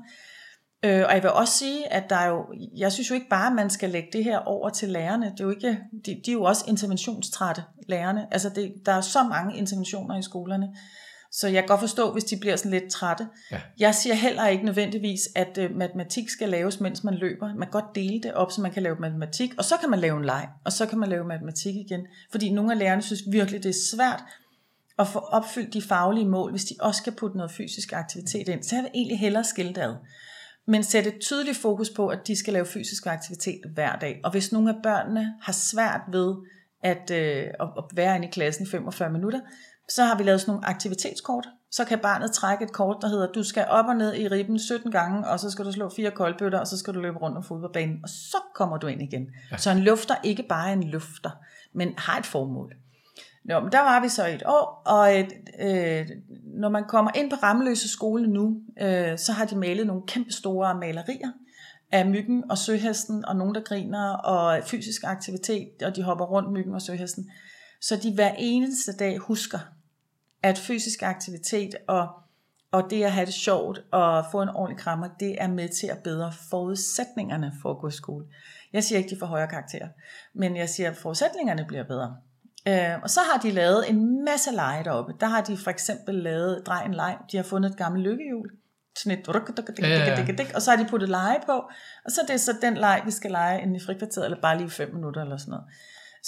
Øh, og jeg vil også sige, at der er jo, jeg synes jo ikke bare, at man skal lægge det her over til lærerne. Det er jo ikke, de, de er jo også interventionstrætte, lærerne. Altså det, der er så mange interventioner i skolerne. Så jeg kan godt forstå, hvis de bliver sådan lidt trætte. Ja. Jeg siger heller ikke nødvendigvis, at øh, matematik skal laves, mens man løber. Man kan godt dele det op, så man kan lave matematik, og så kan man lave en leg, og så kan man lave matematik igen. Fordi nogle af lærerne synes virkelig, det er svært at få opfyldt de faglige mål, hvis de også skal putte noget fysisk aktivitet ind. Så jeg vil egentlig hellere skille det ad. Men sætte et tydeligt fokus på, at de skal lave fysisk aktivitet hver dag. Og hvis nogle af børnene har svært ved at, øh, at være inde i klassen i 45 minutter, så har vi lavet sådan nogle aktivitetskort. Så kan barnet trække et kort, der hedder, du skal op og ned i ribben 17 gange, og så skal du slå fire koldbøtter, og så skal du løbe rundt om fodboldbanen, og så kommer du ind igen. Ja. Så en lufter ikke bare en lufter, men har et formål. Nå, men der var vi så et år, og et, øh, når man kommer ind på Rammeløse skole nu, øh, så har de malet nogle kæmpe store malerier af myggen og søhesten, og nogen der griner, og fysisk aktivitet, og de hopper rundt myggen og søhesten. Så de hver eneste dag husker, at fysisk aktivitet og, og det at have det sjovt og få en ordentlig krammer, det er med til at bedre forudsætningerne for at gå i skole. Jeg siger ikke, de får højere karakterer, men jeg siger, at forudsætningerne bliver bedre. Øh, og så har de lavet en masse lege deroppe. Der har de for eksempel lavet drej en leg. De har fundet et gammelt lykkehjul. Sådan et, og så har de puttet lege på. Og så er det så den leg, vi skal lege inde i frikvarteret, eller bare lige fem minutter eller sådan noget.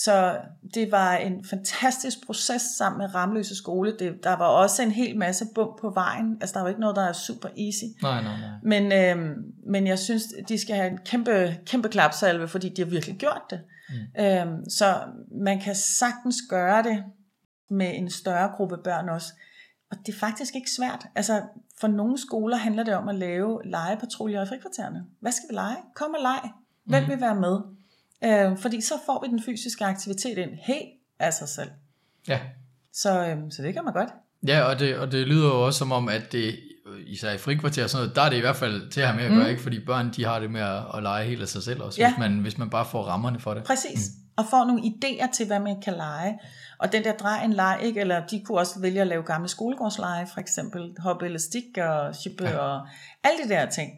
Så det var en fantastisk proces sammen med Ramløse Skole. Det, der var også en hel masse bump på vejen. Altså der var ikke noget, der er super easy. Nej, nej, nej. Men, øhm, men jeg synes, de skal have en kæmpe, kæmpe klapsalve, fordi de har virkelig gjort det. Mm. Øhm, så man kan sagtens gøre det med en større gruppe børn også. Og det er faktisk ikke svært. Altså, for nogle skoler handler det om at lave legepatruljer i frikvartererne. Hvad skal vi lege? Kom og leg. Hvem mm. vil være med? Øh, fordi så får vi den fysiske aktivitet ind helt af sig selv. Ja. Så, øh, så det kan man godt. Ja, og det, og det lyder jo også som om, at det, især i frikvarter og sådan noget, der er det i hvert fald til at have med at gøre, mm. ikke? fordi børn de har det med at, at lege helt af sig selv også, ja. hvis, man, hvis man bare får rammerne for det. Præcis, mm. og får nogle idéer til, hvad man kan lege. Og den der drej en leg, ikke? eller de kunne også vælge at lave gamle skolegårdsleje, for eksempel hoppe elastik og shippe ja. og alle de der ting.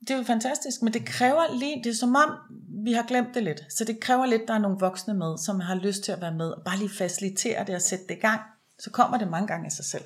Det er jo fantastisk, men det kræver lige, det er som om, vi har glemt det lidt. Så det kræver lidt, der er nogle voksne med, som har lyst til at være med, og bare lige facilitere det og sætte det i gang. Så kommer det mange gange af sig selv.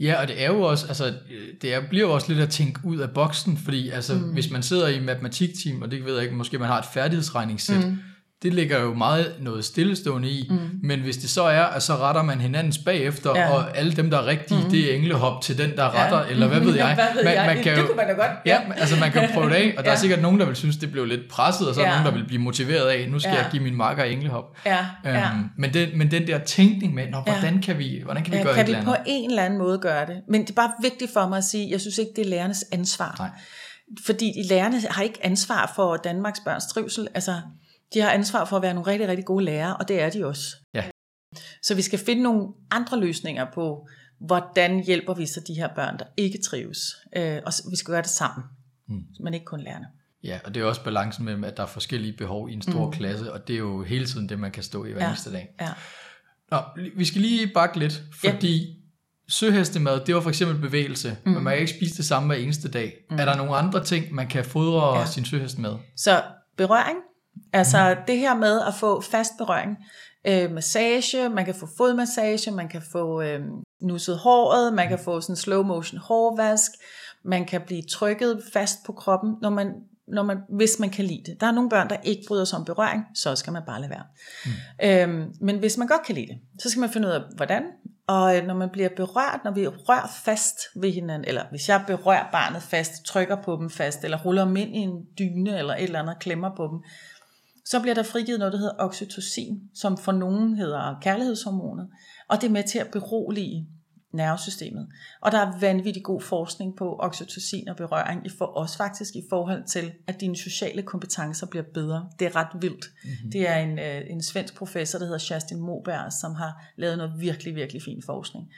Ja, og det er jo også, altså, det er, bliver jo også lidt at tænke ud af boksen, fordi altså, mm. hvis man sidder i matematikteam, og det ved jeg ikke, måske man har et færdighedsregningssæt, mm det ligger jo meget noget stillestående i, mm. men hvis det så er, at så retter man hinandens bagefter, ja. og alle dem, der er rigtige, mm. det er englehop til den, der retter, ja. eller hvad ved jeg. hvad ved man, jeg? Man kan det, det kunne man da godt. Ja, ja altså man kan prøve det af, og der ja. er sikkert nogen, der vil synes, det blev lidt presset, og så er ja. nogen, der vil blive motiveret af, nu skal ja. jeg give min marker englehop. Ja. Ja. Øhm, men, den, men den der tænkning med, Nå, hvordan, kan vi, hvordan kan vi ja, gøre kan et eller andet? Kan vi på en eller anden måde gøre det? Men det er bare vigtigt for mig at sige, jeg synes ikke, det er lærernes ansvar. Nej. Fordi lærerne har ikke ansvar for Danmarks børns trivsel. Altså, de har ansvar for at være nogle rigtig, rigtig gode lærere, og det er de også. Ja. Så vi skal finde nogle andre løsninger på, hvordan hjælper vi så de her børn, der ikke trives. Øh, og vi skal gøre det sammen, mm. men ikke kun lærerne. Ja, og det er også balancen mellem, at der er forskellige behov i en stor mm. klasse, og det er jo hele tiden det, man kan stå i hver ja. eneste dag. Ja. Nå, vi skal lige bakke lidt, fordi ja. søhestemad, det var for eksempel bevægelse, mm. men man kan ikke spise det samme hver eneste dag. Mm. Er der nogle andre ting, man kan fodre ja. sin søhest med? Så berøring, Altså mm. det her med at få fast berøring, øh, massage, man kan få fodmassage, man kan få øh, nusset håret, man kan få sådan slow motion hårvask, man kan blive trykket fast på kroppen, når man, når man, hvis man kan lide det. Der er nogle børn, der ikke bryder sig om berøring, så skal man bare lade være. Mm. Øh, men hvis man godt kan lide det, så skal man finde ud af, hvordan. Og øh, når man bliver berørt, når vi rører fast ved hinanden, eller hvis jeg berører barnet fast, trykker på dem fast, eller ruller dem ind i en dyne, eller et eller andet, klemmer på dem, så bliver der frigivet noget, der hedder oxytocin, som for nogen hedder kærlighedshormonet, og det er med til at berolige nervesystemet. Og der er vanvittig god forskning på oxytocin og berøring, i for os faktisk i forhold til, at dine sociale kompetencer bliver bedre. Det er ret vildt. Mm-hmm. Det er en, øh, en svensk professor, der hedder Justin Moberg, som har lavet noget virkelig, virkelig fin forskning.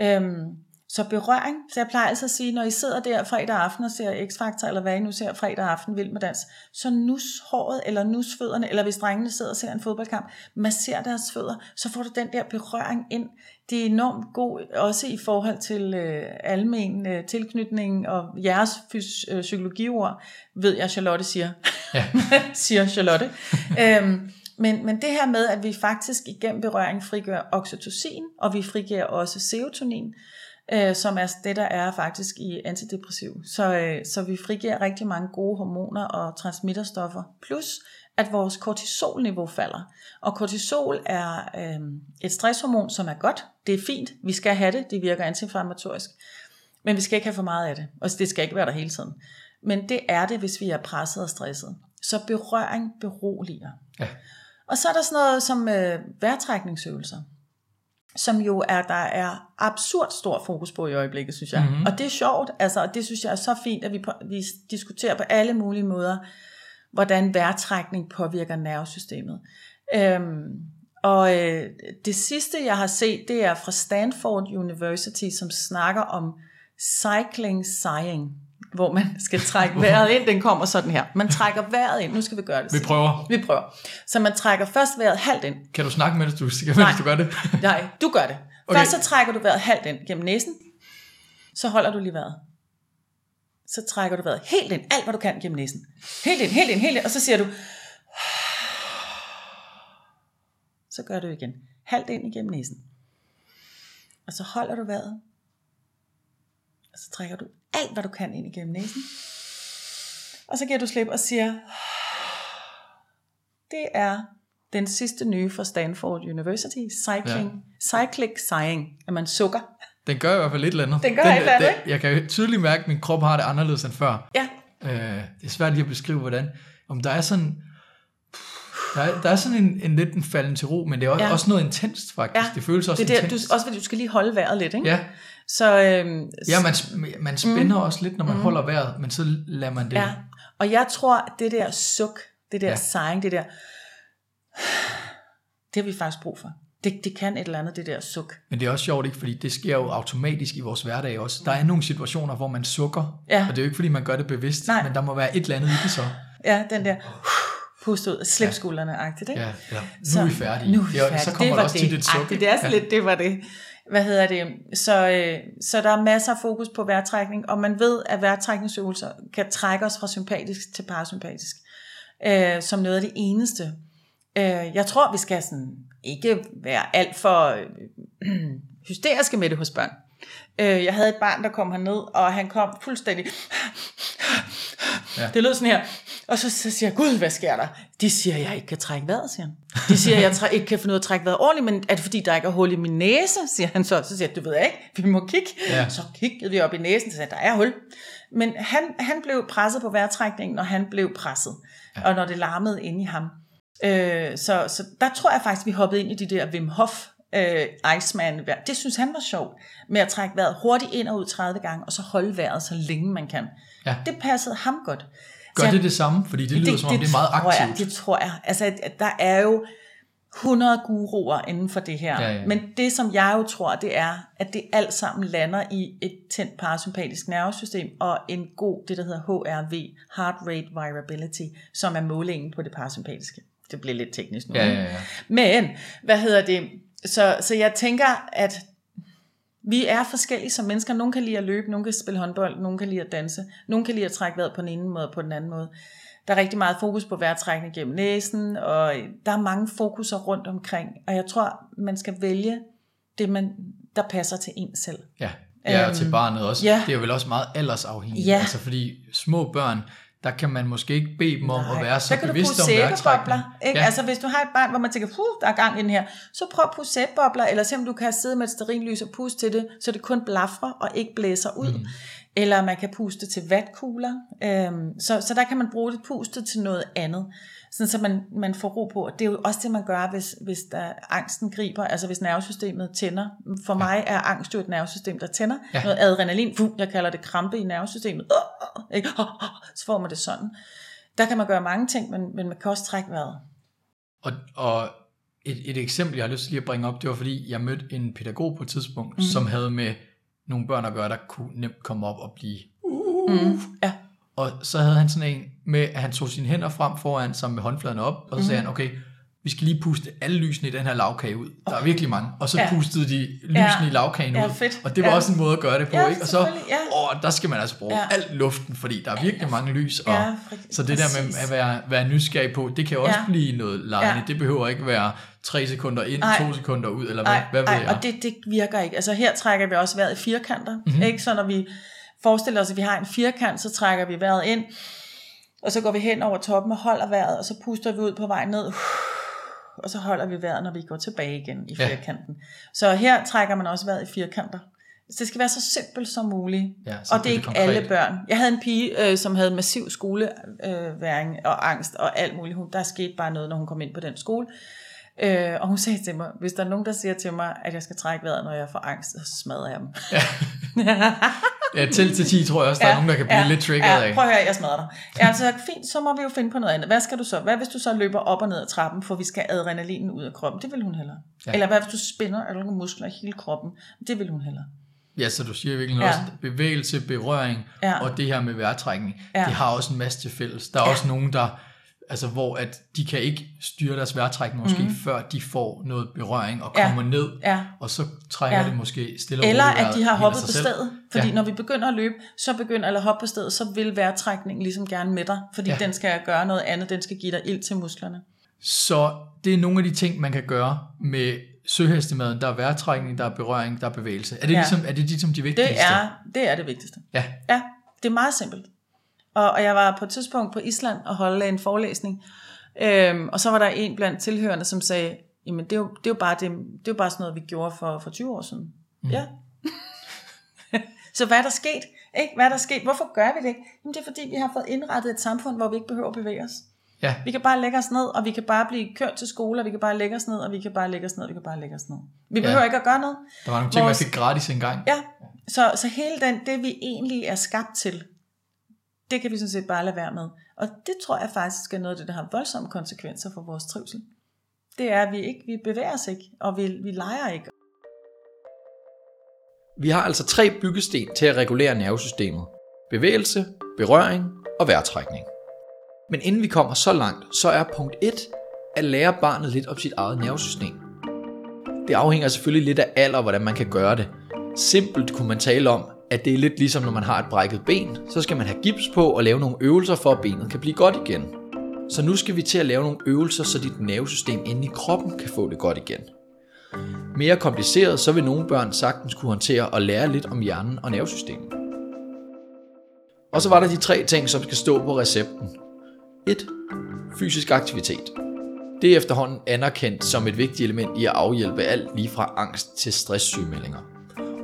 Øhm, så berøring, så jeg plejer altså at sige, når I sidder der fredag aften og ser X-Factor, eller hvad I nu ser fredag aften Vild med Dans, så nus håret, eller nus fødderne, eller hvis drengene sidder og ser en fodboldkamp, masser deres fødder, så får du den der berøring ind. Det er enormt god, også i forhold til øh, almen øh, tilknytning og jeres fys- øh, psykologiord, ved jeg, Charlotte siger. Ja. siger Charlotte. øhm, Men, men det her med, at vi faktisk igennem berøring frigør oxytocin, og vi frigiver også serotonin, øh, som er det, der er faktisk i antidepressiv. Så, øh, så vi frigiver rigtig mange gode hormoner og transmitterstoffer, plus at vores kortisolniveau falder. Og kortisol er øh, et stresshormon, som er godt. Det er fint. Vi skal have det. Det virker antiinflammatorisk. Men vi skal ikke have for meget af det. Og det skal ikke være der hele tiden. Men det er det, hvis vi er presset og stresset. Så berøring beroliger. Ja. Og så er der sådan noget som øh, vejrtrækningsøvelser, som jo er, der er absurd stor fokus på i øjeblikket, synes jeg. Mm-hmm. Og det er sjovt, altså, og det synes jeg er så fint, at vi, på, vi diskuterer på alle mulige måder, hvordan vejrtrækning påvirker nervesystemet. Øhm, og øh, det sidste, jeg har set, det er fra Stanford University, som snakker om cycling sighing hvor man skal trække vejret ind. Den kommer sådan her. Man trækker vejret ind. Nu skal vi gøre det. Vi prøver. Vi prøver. Så man trækker først vejret halvt ind. Kan du snakke, mens du, mens Nej. du gør det? Nej, du gør det. Okay. Først så trækker du vejret halvt ind gennem næsen. Så holder du lige vejret. Så trækker du vejret helt ind. Alt hvad du kan gennem næsen. Helt ind, helt ind, helt ind. Og så siger du... Så gør du igen. Halvt ind igennem næsen. Og så holder du vejret. Og så trækker du alt, hvad du kan ind igennem næsen. Og så giver du slip og siger, det er den sidste nye fra Stanford University, cycling, ja. cyclic sighing, at man sukker. Den gør i hvert fald lidt eller andet. Den gør den, et eller andet, Jeg kan tydeligt mærke, at min krop har det anderledes end før. Ja, Øh, det er svært lige at beskrive, hvordan. Om der er sådan... Der er, der er sådan en, en lidt en falden til ro, men det er også, Ja. også noget intenst faktisk. Ja. Det føles også det er der, du, intenst. også fordi du skal lige holde vejret lidt, ikke? Ja, Så, øhm, ja man, man spænder mm. også lidt, når man mm. holder vejret, men så lader man det. ja. Og jeg tror, det der suk, det der ja. Ja. sighing, det der, det har vi faktisk brug for. Det, det kan et eller andet, det der suk. Men det er også sjovt, ikke? fordi det sker jo automatisk i vores hverdag også. Der er nogle situationer, hvor man sukker, Ja. og det er jo ikke, fordi man gør det bevidst, Nej. men der må være et eller andet i det så. Ja, den der, pust ud, slip skuldrene-agtigt, ikke? Ja, ja. Nu er vi færdige. Nu er vi færdige. Så kommer det der også det. tit et suk. Agtigt, det er Ja. lidt, det var det. Hvad hedder det? Så, øh, så der er masser af fokus på vejrtrækning, og man ved, at vejrtrækningsøvelser kan trække os fra sympatisk til parasympatisk, øh, som noget af det eneste. Øh, jeg tror, vi skal sådan ikke være alt for øh, hysteriske med det hos børn. Øh, jeg havde et barn, der kom herned, og han kom fuldstændig... Ja. Det lød sådan her. Og så, så siger jeg, gud, hvad sker der? De siger, jeg ikke kan trække vejret, siger han. De siger, jeg træ- ikke kan finde ud af at trække vejret ordentligt, men er det fordi, der ikke er hul i min næse, siger han så. Så siger jeg, du ved jeg ikke, vi må kigge. Ja. Så kiggede vi op i næsen, så sagde der er hul. Men han, han blev presset på vejrtrækningen, når han blev presset, ja. og når det larmede inde i ham. Øh, så, så der tror jeg faktisk, vi hoppede ind i de der Wim Hof øh, Iceman. Det synes han var sjovt, med at trække vejret hurtigt ind og ud 30 gange, og så holde vejret så længe man kan. Ja. Det passede ham godt. Gør Så det det samme? Fordi det lyder det, som om, det er meget tror jeg, aktivt. det tror jeg. Altså, der er jo 100 guruer inden for det her. Ja, ja. Men det, som jeg jo tror, det er, at det alt sammen lander i et tændt parasympatisk nervesystem og en god, det der hedder HRV, Heart Rate Variability, som er målingen på det parasympatiske. Det bliver lidt teknisk nu. Ja, ja, ja. Men, hvad hedder det? Så, så jeg tænker, at vi er forskellige som mennesker. Nogle kan lide at løbe, nogle kan spille håndbold, nogle kan lide at danse, nogle kan lide at trække vejret på den ene måde og på den anden måde. Der er rigtig meget fokus på vejrtrækning gennem næsen, og der er mange fokuser rundt omkring. Og jeg tror, man skal vælge det, man, der passer til en selv. Ja, ja og Øhm, til barnet også. ja. Det er jo vel også meget aldersafhængigt. Ja. Altså fordi små børn, der kan man måske ikke bede dem om at være så bevidst om vejrtrækning. Ikke? Ja. Altså hvis du har et barn, hvor man tænker, puh, der er gang i den her, så prøv at pusse sæbebobler, eller se om du kan sidde med et sterinlys og puste til det, så det kun blafrer og ikke blæser ud. Mm. Eller man kan puste til vatkugler. Øhm, så, så der kan man bruge det pustet til noget andet. Sådan, så man, man får ro på. Det er jo også det, man gør, hvis, hvis der, angsten griber, altså hvis nervesystemet tænder. For ja. mig er angst jo et nervesystem, der tænder. Ja. Noget adrenalin, fuh, jeg kalder det krampe i nervesystemet. Uh, uh, ikke? Uh, uh, så får man det sådan. Der kan man gøre mange ting, men, men man kan også trække vejret. Og, og et, et eksempel, jeg har lyst til lige at bringe op, det var fordi, jeg mødte en pædagog på et tidspunkt, mm. som havde med nogle børn at gøre, der kunne nemt komme op og blive... Mm. Ja. Og så havde han sådan en med, at han tog sine hænder frem foran sig med håndfladerne op, og så Mhm. sagde han, okay, vi skal lige puste alle lysene i den her lavkage ud. Der er virkelig mange. Og så Ja. pustede de lysene Ja. i lavkagen Ja, ud. fedt. Og det var Ja. også en måde at gøre det på, Ja, ikke? Og så, ja. åh, der skal man altså bruge Ja. al luften, fordi der er virkelig mange lys. Og, Ja, så det der med præcis. at være, være nysgerrig på, det kan også Ja. blive noget lejende. Ja. Det behøver ikke være tre sekunder ind, Nej. to sekunder ud, eller hvad, Ej, hvad ved ej, jeg. og det, det virker ikke. Altså her trækker vi også vejret i firkanter. Mm-hmm. Ikke? Så når vi forestiller os, at vi har en firkant, så trækker vi vejret ind, og så går vi hen over toppen og holder vejret, og så puster vi ud på vej ned, og så holder vi vejret, når vi går tilbage igen i Ja. firkanten. Så her trækker man også vejret i firkanter. Så det skal være så simpelt som muligt. Ja, og det er ikke konkret. alle børn. Jeg havde en pige, øh, som havde massiv skoleværing og angst og alt muligt. Hun, der skete bare noget, når hun kom ind på den skole. Øh, og hun sagde til mig, hvis der er nogen, der siger til mig, at jeg skal trække vejret, når jeg får angst, så smadrer jeg dem. Ja, til til 10 tror jeg også, der er nogen, der kan blive lidt trigget ja, af. prøv at høre, jeg smadrer dig. Ja, så fint, så må vi jo finde på noget andet. Hvad skal du så? Hvad hvis du så løber op og ned ad trappen, for vi skal adrenalinen ud af kroppen? Det vil hun hellere. Ja. Ja. Eller hvad hvis du spænder alle muskler i hele kroppen? Det vil hun hellere. Ja, så du siger virkelig Ja. også bevægelse, berøring, Ja. og det her med vejrtrækning, Ja. det har også en masse til fælles. Der er Ja. også nogen, der, altså hvor at de kan ikke styre deres vejrtrækning måske, mm. før de får noget berøring og Ja. kommer ned, Ja. og så trækker Ja. det måske stille og Eller at de har hoppet på selv. stedet. Fordi Ja. når vi begynder at løbe, så begynder, eller hoppe på stedet, så vil vejrtrækningen ligesom gerne med dig. Fordi Ja. ja. den skal gøre noget andet. Den skal give dig ild til musklerne. Så det er nogle af de ting, man kan gøre med søhestemaden. Der er vejrtrækning, der er berøring, der er bevægelse. Er det, Ja. ligesom, er det ligesom de vigtigste? Det er det, er det vigtigste. Ja, Ja, det er meget simpelt. Og, og jeg var på et tidspunkt på Island og holdt en forelæsning, øhm, og så var der en blandt tilhørende, som sagde, jamen det er jo, det er jo, bare, det, det er jo bare sådan noget, vi gjorde for, for 20 år siden. Mm. Ja. så hvad er der sket? Ikke? Hvad er der sket? Hvorfor gør vi det ikke? Jamen det er fordi, vi har fået indrettet et samfund, hvor vi ikke behøver at bevæge os. ja. Vi kan bare lægge os ned, og vi kan bare blive kørt til skole, og vi kan bare lægge os ned, og vi kan bare lægge os ned, og vi kan bare lægge os ned. Vi behøver Ja. ikke at gøre noget. Der var nogle ting, Vores- man fik gratis engang. Ja, så, så hele den, det vi egentlig er skabt til, det kan vi sådan set bare lade være med. Og det tror jeg faktisk er noget af det, der har voldsomme konsekvenser for vores trivsel. Det er, at vi ikke vi bevæger os ikke, og vi, vi leger ikke. Vi har altså tre byggesten til at regulere nervesystemet. Bevægelse, berøring og vejrtrækning. Men inden vi kommer så langt, så er punkt 1 at lære barnet lidt om sit eget nervesystem. Det afhænger selvfølgelig lidt af alder, hvordan man kan gøre det. Simpelt kunne man tale om, at det er lidt ligesom når man har et brækket ben, så skal man have gips på og lave nogle øvelser for at benet kan blive godt igen. Så nu skal vi til at lave nogle øvelser, så dit nervesystem inde i kroppen kan få det godt igen. Mere kompliceret, så vil nogle børn sagtens kunne håndtere og lære lidt om hjernen og nervesystemet. Og så var der de tre ting, som skal stå på recepten. 1. Fysisk aktivitet. Det er efterhånden anerkendt som et vigtigt element i at afhjælpe alt lige fra angst til stresssygemeldinger.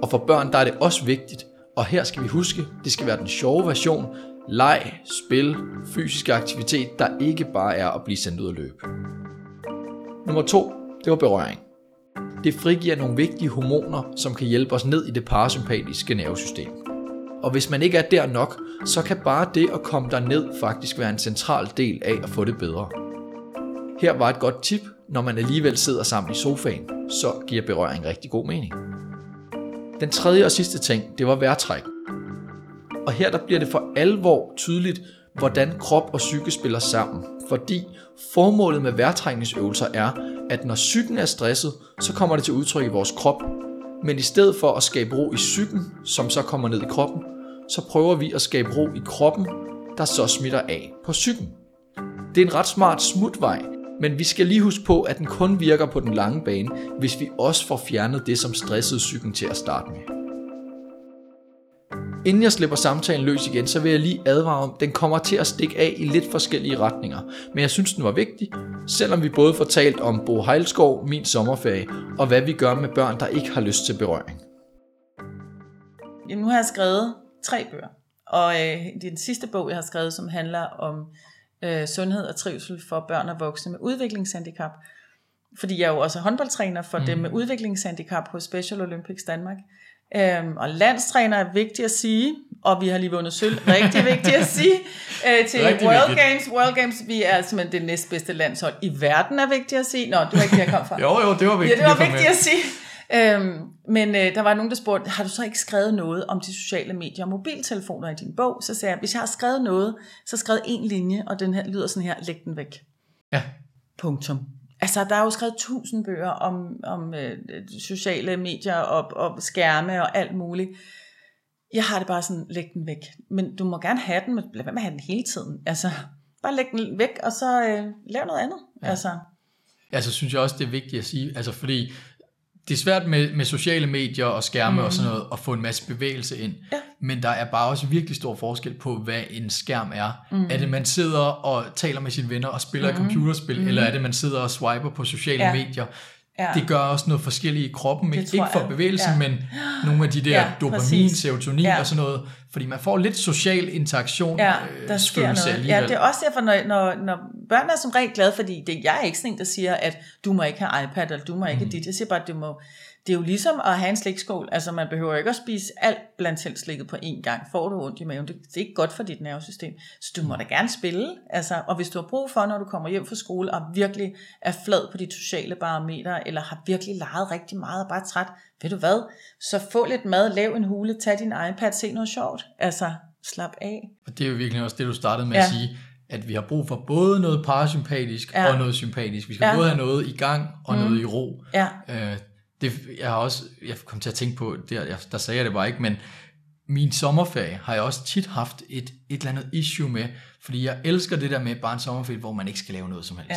Og for børn der er det også vigtigt, og her skal vi huske, det skal være den sjove version, leg, spil, fysisk aktivitet, der ikke bare er at blive sendt ud at løbe. Nummer 2. Det var berøring. Det frigiver nogle vigtige hormoner, som kan hjælpe os ned i det parasympatiske nervesystem. Og hvis man ikke er der nok, så kan bare det at komme der ned faktisk være en central del af at få det bedre. Her var et godt tip, når man alligevel sidder sammen i sofaen, så giver berøring rigtig god mening. Den tredje og sidste ting, det var vejrtræk. Og her der bliver det for alvor tydeligt, hvordan krop og psyke spiller sammen. Fordi formålet med vejrtrækningsøvelser er, at når psyken er stresset, så kommer det til udtryk i vores krop. Men i stedet for at skabe ro i psyken, som så kommer ned i kroppen, så prøver vi at skabe ro i kroppen, der så smitter af på psyken. Det er en ret smart smutvej, men vi skal lige huske på, at den kun virker på den lange bane, hvis vi også får fjernet det, som stressede psyken til at starte med. Inden jeg slipper samtalen løs igen, så vil jeg lige advare om, at den kommer til at stikke af i lidt forskellige retninger. Men jeg synes, den var vigtig, selvom vi både får talt om Bo Heilskov, min sommerferie, og hvad vi gør med børn, der ikke har lyst til berøring. Jamen, nu har jeg skrevet tre bøger. Og øh, det er den sidste bog, jeg har skrevet, som handler om øh, sundhed og trivsel for børn og voksne med udviklingshandicap. Fordi jeg er jo også håndboldtræner for mm. dem med udviklingshandicap hos Special Olympics Danmark. Øhm, og landstræner er vigtigt at sige, og vi har lige vundet sølv, rigtig vigtigt at sige, øh, til Rigtig World vigtigt. Games. World Games, vi er simpelthen det næstbedste landshold i verden, er vigtigt at sige. Nå, det var ikke jeg kom fra. Jo, jo, det var Ja, vigtigt. det var vigtigt at sige. Øhm, men øh, der var nogen, der spurgte, har du så ikke skrevet noget om de sociale medier og mobiltelefoner i din bog? Så sagde jeg, hvis jeg har skrevet noget, så skrevet en linje, og den her lyder sådan her, læg den væk. Ja, Punktum. Altså, der er jo skrevet tusind bøger om, om øh, sociale medier og, og skærme og alt muligt. Jeg har det bare sådan, læg den væk. Men du må gerne have den, men lad være med at have den hele tiden. Altså, bare læg den væk, og så øh, lav noget andet. Ja. Altså, Altså synes jeg også, det er vigtigt at sige, altså fordi det er svært med, med sociale medier og skærme mm. og sådan noget, at få en masse bevægelse ind. Ja. Men der er bare også virkelig stor forskel på, hvad en skærm er. Mm. Er det, man sidder og taler med sine venner og spiller mm. et computerspil, mm. eller er det, man sidder og swiper på sociale Ja. medier? Ja. Det gør også noget forskelligt i kroppen. Ikke, ikke for jeg. bevægelsen, Ja. men nogle af de der Ja, dopamin, præcis. serotonin Ja. og sådan noget. Fordi man får lidt social interaktion. Ja, øh, der sker følelse noget. alligevel. Ja, det er også derfor, når, når, når børn er som regel glade, fordi det, jeg er ikke sådan en, der siger, at du må ikke have iPad, eller du må ikke Mm. dit. Jeg siger bare, at du må, det er jo ligesom at have en slikskål. Altså, man behøver ikke at spise alt blandt selv slikket på én gang. Får du ondt i maven, det, det er ikke godt for dit nervesystem. Så du må da gerne spille. Altså, og hvis du har brug for, når du kommer hjem fra skole, og virkelig er flad på dit sociale barometer, eller har virkelig leget rigtig meget og bare er træt, ved du hvad, så få lidt mad, lav en hule, tag din iPad, se noget sjovt. Altså, slap af. Og det er jo virkelig også det, du startede med Ja. at sige, at vi har brug for både noget parasympatisk Ja. og noget sympatisk. Vi skal Ja. både have noget i gang og noget i ro. Ja, Øh, det, jeg har også, jeg kom til at tænke på, der, jeg, der sagde jeg det bare ikke, men min sommerferie har jeg også tit haft et, et eller andet issue med, fordi jeg elsker det der med bare en sommerferie, hvor man ikke skal lave noget som helst. ja.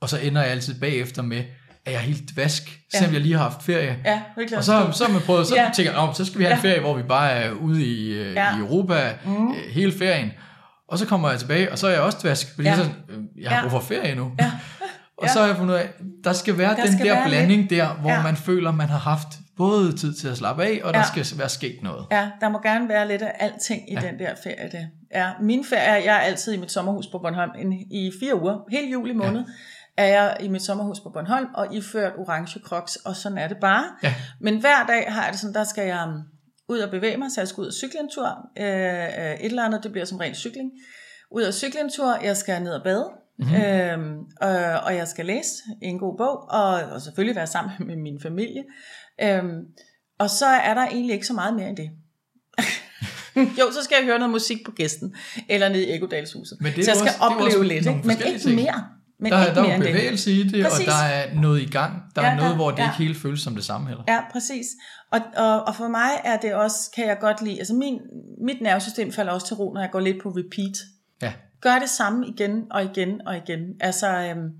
Og så ender jeg altid bagefter med, at jeg er helt dvask, selvom jeg lige har haft ferie. Ja, virkelig. Og så, så har man prøvet, så Ja. ja. tænker jeg, "Nå, så skal vi have en Ja. ferie, hvor vi bare er ude i, øh, Ja. i Europa mm. øh, hele ferien. Og så kommer jeg tilbage, og så er jeg også dvask, fordi Ja. ja. sådan, øh, jeg har Ja. brug for ferie nu. Ja. Og Ja. så har jeg fundet ud af, der skal være Der den skal der være blanding der, hvor Ja. man føler, man har haft både tid til at slappe af, og der Ja. skal være sket noget. Ja, der må gerne være lidt af alting i ja. den der ferie. Det. Ja, min ferie, jeg er altid i mit sommerhus på Bornholm en, i fire uger. Hele juli måned ja. er jeg i mit sommerhus på Bornholm og iført orange crocs, og sådan er det bare. Ja. Men hver dag har jeg det sådan, der skal jeg um, ud og bevæge mig, så jeg skal ud og cykle en tur. Øh, øh, et eller andet, det bliver som ren cykling. Ud og cykle en tur, jeg skal ned og bade, mm-hmm. øhm, øh, og jeg skal læse en god bog, og, og selvfølgelig være sammen med min familie. Øhm, og så er der egentlig ikke så meget mere end det. jo, så skal jeg høre noget musik på gæsten, eller nede i Egodalshuset. Men det så jeg skal også- opleve lidt, ikke? men ikke ting. mere. Men Der, ikke er- der er mere bevægelse i det, Præcis. og der er noget i gang. Der Ja, er noget, der- hvor det ja. ikke helt føles som det samme heller. Ja, præcis. Og, og, og for mig er det også, kan jeg godt lide, altså min, mit nervesystem falder også til ro, når jeg går lidt på repeat. Ja. Gør det samme igen og igen og igen. Altså, øhm,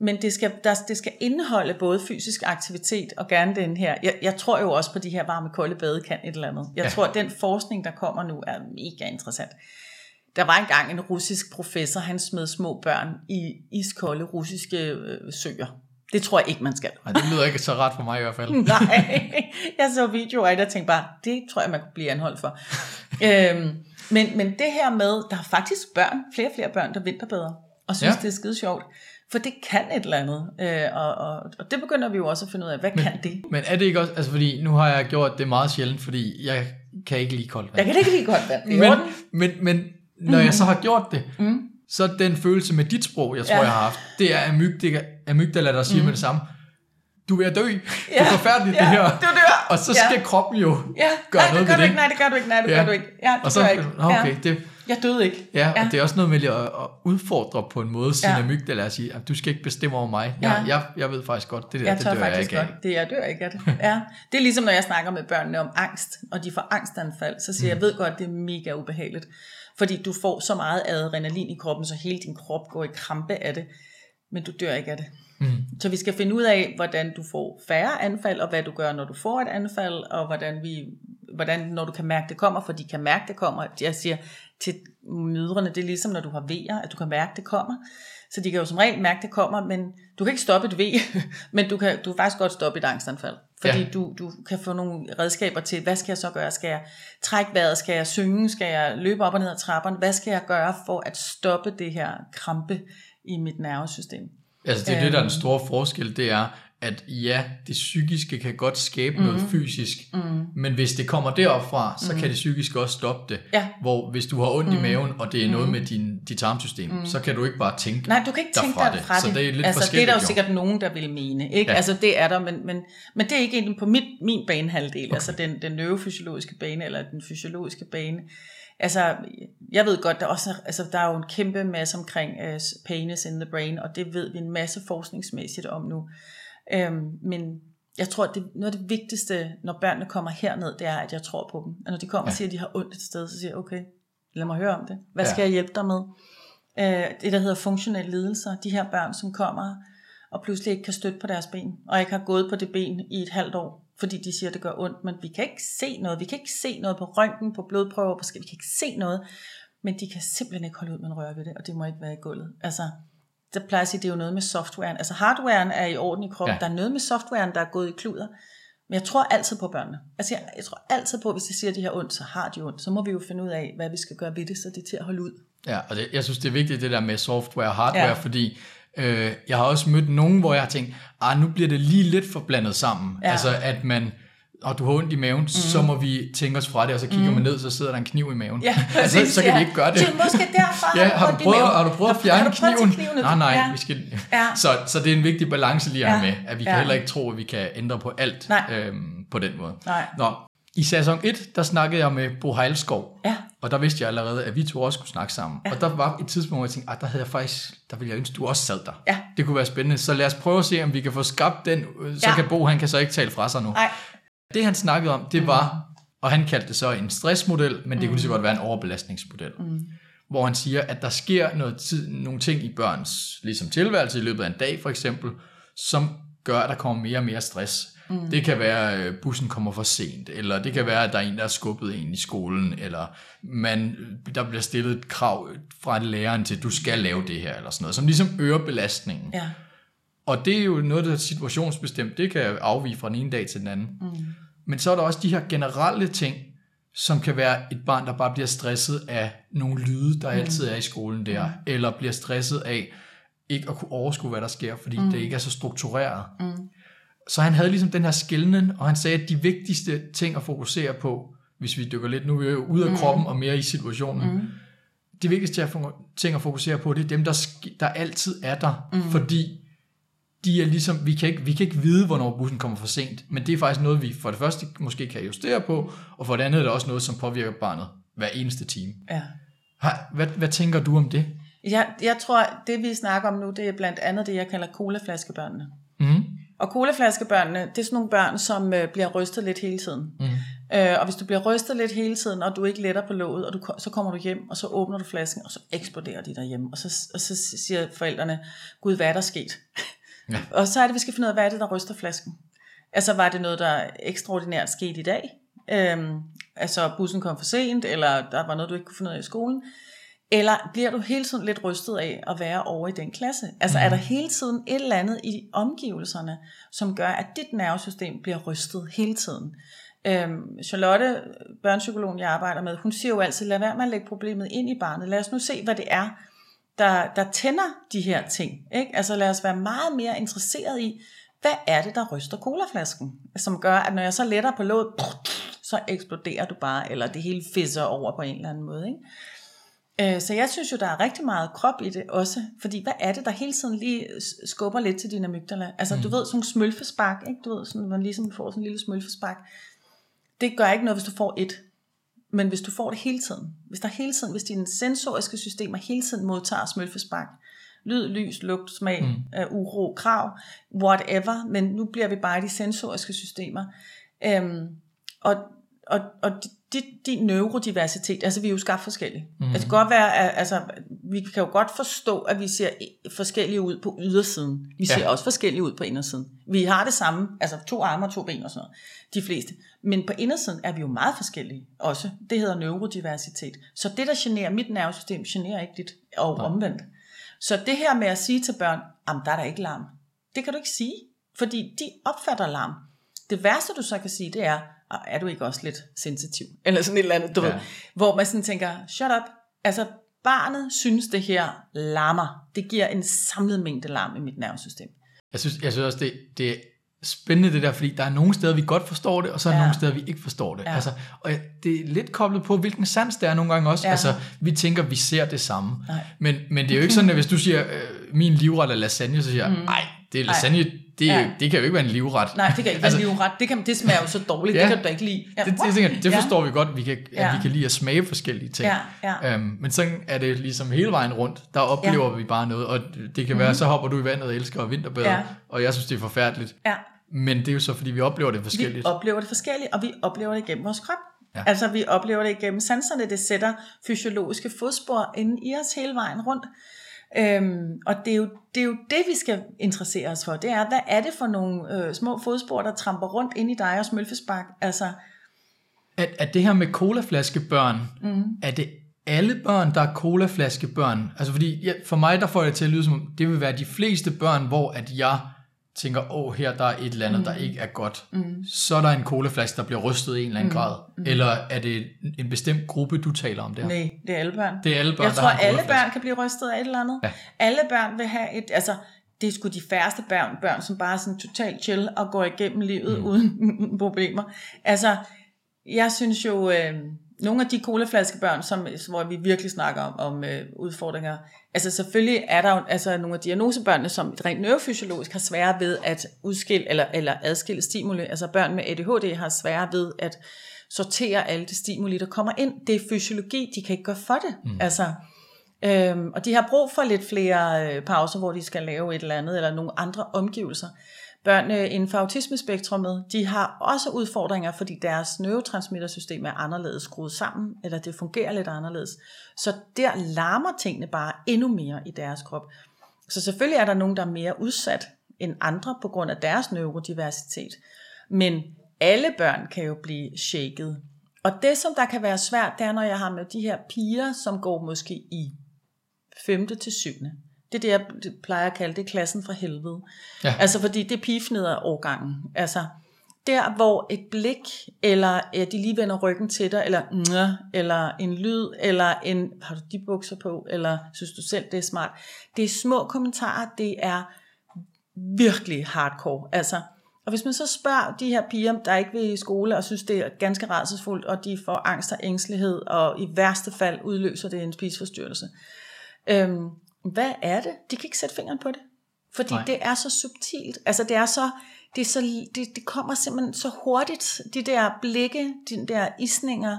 men det skal, der, det skal indeholde både fysisk aktivitet og gerne den her. Jeg, jeg tror jo også på de her varme, kolde bade kan et eller andet. Jeg Ja. tror, at den forskning, der kommer nu, er mega interessant. Der var engang en russisk professor, han smed små børn i iskolde russiske øh, søer. Det tror jeg ikke, man skal. Ej, det lyder ikke så ret for mig i hvert fald. Nej, jeg så videoer af det og tænkte bare, det tror jeg, man kunne blive anholdt for. øhm, men, men det her med, der er faktisk børn, flere og flere børn, der vinterbader, og synes, ja. Det er skide sjovt. For det kan et eller andet, øh, og, og, og det begynder vi jo også at finde ud af, hvad men, kan det? Men er det ikke også, altså fordi nu har jeg gjort det meget sjældent, fordi jeg kan ikke lide koldt vand. Jeg kan ikke lide godt vand, det er men, men, men når jeg så har gjort det, Mm. Så den følelse med dit sprog, jeg tror, Ja. jeg har haft, det er amygdala, amygdala der siger mm. med det samme, du er ved at dø. Det Ja, er forfærdeligt, ja, det her. du dør. Og så Ja. skal kroppen jo Ja, gøre nej, noget det gør ved du det. ikke, nej, det gør du ikke, nej, det Ja. gør du ikke. Ja, det Og så, gør jeg ikke. Okay, Ja. det, Jeg døde ikke. ja, ja, og det er også noget med at, at udfordre på en måde sin Ja. ja. amygdala at sige, at du skal ikke bestemme over mig. Jeg, Ja. jeg, jeg ved faktisk godt, det der, Jeg det dør jeg faktisk ikke af. godt. Det, jeg dør ikke af det. Ja. Det er ligesom, når jeg snakker med børnene om angst, og de får angstanfald, så siger jeg, Mm. jeg ved godt, det er mega ubehageligt. Fordi du får så meget adrenalin i kroppen, så hele din krop går i krampe af det. Men du dør ikke af det. Mm. Så vi skal finde ud af, hvordan du får færre anfald, og hvad du gør, når du får et anfald, og hvordan, vi, hvordan når du kan mærke, det kommer, for de kan mærke, det kommer. Jeg siger til mødrene, det er ligesom, når du har vejer, at du kan mærke, det kommer. Så de kan jo som regel mærke, det kommer, men du kan ikke stoppe et V, men du kan, du kan faktisk godt stoppe et angstanfald. Fordi ja. Du, du kan få nogle redskaber til, hvad skal jeg så gøre? Skal jeg trække vejret? Skal jeg synge? Skal jeg løbe op og ned ad trapperne? Hvad skal jeg gøre for at stoppe det her krampe i mit nervesystem? Altså det er det, der er den store forskel, det er, at ja, det psykiske kan godt skabe mm. noget fysisk, Mm. men hvis det kommer derop fra, så mm. kan det psykiske også stoppe det. Ja. Hvor hvis du har ondt mm. i maven, og det er noget med din, dit tarmsystem, mm. så kan du ikke bare tænke Nej, du kan ikke tænke dig det. fra Så det. det er lidt altså, det er forskelligt der jo sikkert nogen, der vil mene. Ikke? Ja. Ja. Altså, det er der, men, men, men det er ikke egentlig på mit, min banehalvdel, okay. altså den, den neurofysiologiske bane, eller den fysiologiske bane. Altså, jeg ved godt, der, også er, altså, der er jo en kæmpe masse omkring uh, pain is in the brain, og det ved vi en masse forskningsmæssigt om nu. Øhm, men jeg tror, at det, noget af det vigtigste, når børnene kommer herned, det er, at jeg tror på dem. Og når de kommer og siger, at de har ondt et sted, så siger jeg, okay, lad mig høre om det. Hvad skal ja. jeg hjælpe dig med? Øh, det, der hedder funktionelle lidelser. De her børn, som kommer og pludselig ikke kan støtte på deres ben, og ikke har gået på det ben i et halvt år, fordi de siger, at det gør ondt, men vi kan ikke se noget. Vi kan ikke se noget på røntgen, på blodprøver, på vi kan ikke se noget, men de kan simpelthen ikke holde ud med en røre ved det, og det må ikke være i gulvet. Altså, der plejer at sige, det er jo noget med softwaren. Altså hardwaren er i orden i kroppen, ja. der er noget med softwaren, der er gået i kluder. Men jeg tror altid på børnene. Altså jeg, jeg tror altid på, hvis de siger, at de har ondt, så har de ondt. Så må vi jo finde ud af, hvad vi skal gøre ved det, så det er til at holde ud. Ja, og det, jeg synes, det er vigtigt, det der med software og hardware, ja. fordi øh, jeg har også mødt nogen, hvor jeg har tænkt, ah, nu bliver det lige lidt for blandet sammen. Ja. Altså, at man og du har ondt i maven, mm. så må vi tænke os fra det, og så kigger mm. man ned, så sidder der en kniv i maven. Ja, altså, så kan ja. vi ikke gøre det. Så måske derfor ja, har, du prøvet, har du prøvet at fjerne kniven? kniven? Nej, nej, ja. vi skal... Ja. Så, så det er en vigtig balance lige at have med, at vi kan ja. heller ikke tro, at vi kan ændre på alt øhm, på den måde. Nej. Nå, i sæson 1, der snakkede jeg med Bo Heilskov, ja. og der vidste jeg allerede, at vi to også skulle snakke sammen. Ja. Og der var et tidspunkt, hvor jeg tænkte, at ah, der havde jeg faktisk, der ville jeg ønske, at du også sad der. Ja. Det kunne være spændende. Så lad os prøve at se, om vi kan få skabt den. Så ja. kan Bo, han kan så ikke tale fra sig nu. Nej. Det han snakkede om, det var, og han kaldte det så en stressmodel, men det kunne lige så godt være en overbelastningsmodel. Mm. Hvor han siger, at der sker noget tid, nogle ting i børns ligesom tilværelse i løbet af en dag for eksempel, som gør, at der kommer mere og mere stress. Mm. Det kan være, at bussen kommer for sent, eller det kan være, at der er en, der har skubbet en i skolen, eller man, der bliver stillet et krav fra læreren til, at du skal lave det her, eller sådan noget, som ligesom øger belastningen. Ja. Og det er jo noget, der er situationsbestemt. Det kan afvige fra den ene dag til den anden. Mm. Men så er der også de her generelle ting, som kan være et barn, der bare bliver stresset af nogle lyde, der mm. altid er i skolen der, mm. eller bliver stresset af ikke at kunne overskue, hvad der sker, fordi mm. det ikke er så struktureret. Mm. Så han havde ligesom den her skældning, og han sagde, at de vigtigste ting at fokusere på, hvis vi dykker lidt, nu er vi jo ude af mm. kroppen og mere i situationen, mm. de vigtigste ting at fokusere på, det er dem, der, der altid er der, mm. fordi de er ligesom, vi kan, ikke, vi kan ikke vide, hvornår bussen kommer for sent, men det er faktisk noget, vi for det første måske kan justere på, og for det andet er det også noget, som påvirker barnet hver eneste time. Ja. Hvad, hvad tænker du om det? Jeg, jeg tror, det vi snakker om nu, det er blandt andet det, jeg kalder colaflaskebørnene. Mm. Og colaflaskebørnene, det er sådan nogle børn, som øh, bliver rystet lidt hele tiden. Mm. Øh, og hvis du bliver rystet lidt hele tiden, og du ikke letter på låget, og du, så kommer du hjem, og så åbner du flasken, og så eksploderer de derhjemme. Og så, og så siger forældrene, Gud, hvad er der sket? Ja. Og så er det, vi skal finde ud af, hvad er det, der ryster flasken? Altså, var det noget, der ekstraordinært skete i dag? Øhm, altså, bussen kom for sent, eller der var noget, du ikke kunne finde ud af i skolen? Eller bliver du hele tiden lidt rystet af at være over i den klasse? Altså mm. er der hele tiden et eller andet i omgivelserne, som gør, at dit nervesystem bliver rystet hele tiden? Øhm, Charlotte, børnepsykologen jeg arbejder med, hun siger jo altid, lad være med at lægge problemet ind i barnet. Lad os nu se, hvad det er, der, der tænder de her ting. Ikke? Altså lad os være meget mere interesseret i, hvad er det, der ryster colaflasken? Som gør, at når jeg så letter på låget, så eksploderer du bare, eller det hele fisser over på en eller anden måde. Ikke? Øh, så jeg synes jo, der er rigtig meget krop i det også, fordi hvad er det, der hele tiden lige skubber lidt til din amygdala? Altså mm. du ved, sådan en smølfespark, ikke? du ved, sådan, man ligesom får sådan en lille smølfespark. Det gør ikke noget, hvis du får et. Men hvis du får det hele tiden, hvis der hele tiden, hvis dine sensoriske systemer hele tiden modtager smølfespark, lyd, lys, lugt, smag, mm. uh, uro, krav, whatever, men nu bliver vi bare i de sensoriske systemer. Um, og, og, og din, din neurodiversitet, altså vi er jo skabt forskellige. Mm. Altså det kan godt være, at, altså vi kan jo godt forstå, at vi ser forskellige ud på ydersiden. Vi ser ja. også forskellige ud på indersiden. Vi har det samme, altså to arme og to ben og sådan noget, de fleste. Men på indersiden er vi jo meget forskellige også. Det hedder neurodiversitet. Så det, der generer mit nervesystem, generer ikke dit, og ja. omvendt. Så det her med at sige til børn, jamen der er der ikke larm. Det kan du ikke sige, fordi de opfatter larm. Det værste, du så kan sige, det er, er du ikke også lidt sensitiv? Eller sådan et eller andet, du ja. ved. Hvor man sådan tænker, shut up. Altså, barnet synes, det her larmer. Det giver en samlet mængde larm i mit nervesystem. Jeg synes, jeg synes også, det, det spændende det der, fordi der er nogle steder, vi godt forstår det, og så er der ja. nogle steder, vi ikke forstår det. Ja. Altså, og det er lidt koblet på, hvilken sans det er nogle gange også. Ja. Altså, vi tænker, vi ser det samme. Men, men det er jo ikke sådan, at hvis du siger, øh, min livret er lasagne, så siger jeg, mm. nej, det er lasagne, det, ja. Ja. det kan jo ikke være en livret. Nej, det kan ikke Altså, være livret. Det, kan, det smager jo så dårligt. Ja. Det kan du ikke lide. Ja, det, det, tænker, det Ja. forstår vi godt, vi kan, at Ja. vi kan lide at smage forskellige ting. Ja, ja. Øhm, men sådan er det ligesom hele vejen rundt. Der oplever ja. vi bare noget, og det kan være, så hopper du i vandet og elsker vinterbade. Ja. og jeg synes, det er forfærdeligt. Ja. Men det er jo så, fordi vi oplever det forskelligt. Vi oplever det forskelligt, og vi oplever det igennem vores krop. Ja. Ja. Altså vi oplever det igennem sanserne, det sætter fysiologiske fodspor inde i os hele vejen rundt. Øhm, og det er, jo, det er jo det, vi skal interessere os for. Det er, hvad er det for nogle øh, små fodspor, der tramper rundt ind i dig og smølfespark? Altså, At, at det her med colaflaskebørn, mm. er det alle børn, der er colaflaskebørn? Altså fordi, ja, for mig, der får det til at lyde som, om, det vil være de fleste børn, hvor at jeg tænker, åh, oh, her der er et eller andet, mm. der ikke er godt. Mm. Så er der en colaflaske, der bliver rystet i en eller anden mm. grad. Eller er det en bestemt gruppe, du taler om der? nej, det er alle børn. Det er alle børn, Jeg tror, alle børn kan blive rystet af et eller andet. Ja. Alle børn vil have et, altså, det er sgu de færreste børn, børn som bare er sådan totalt chill og går igennem livet mm. uden problemer. Altså, jeg synes jo, øh, nogle af de colaflaskebørn, som, hvor vi virkelig snakker om, om øh, udfordringer, altså selvfølgelig er der jo altså, nogle af diagnosebørnene, som rent neurofysiologisk har svære ved at udskille eller, eller adskille stimuli. Altså børn med ADHD har svære ved at sortere alle de stimuli, der kommer ind. Det er fysiologi, de kan ikke gøre for det. Mm. Altså, Øhm, og de har brug for lidt flere øh, pauser, hvor de skal lave et eller andet, eller nogle andre omgivelser. Børn øh, inden for autismespektrummet, de har også udfordringer, fordi deres neurotransmittersystem er anderledes skruet sammen, eller det fungerer lidt anderledes. Så der larmer tingene bare endnu mere i deres krop. Så selvfølgelig er der nogen, der er mere udsat end andre på grund af deres neurodiversitet. Men alle børn kan jo blive shaket. Og det, som der kan være svært, det er, når jeg har med de her piger, som går måske i 5. til 7. Det er det, jeg plejer at kalde det klassen fra helvede. Ja. Altså fordi det er pigefneder årgangen. Altså der, hvor et blik, eller at de lige vender ryggen til dig, eller eller en lyd, eller en, har du de bukser på, eller synes du selv, det er smart. Det er små kommentarer, det er virkelig hardcore. Altså, og hvis man så spørger de her piger, der ikke vil i skole, og synes, det er ganske rædselsfuldt, og de får angst og ængstelighed, og i værste fald udløser det en spiseforstyrrelse. Øhm, hvad er det? De kan ikke sætte fingeren på det. Fordi Nej. Det er så subtilt. Altså det er så, det, er så det, det kommer simpelthen så hurtigt. De der blikke, de der isninger,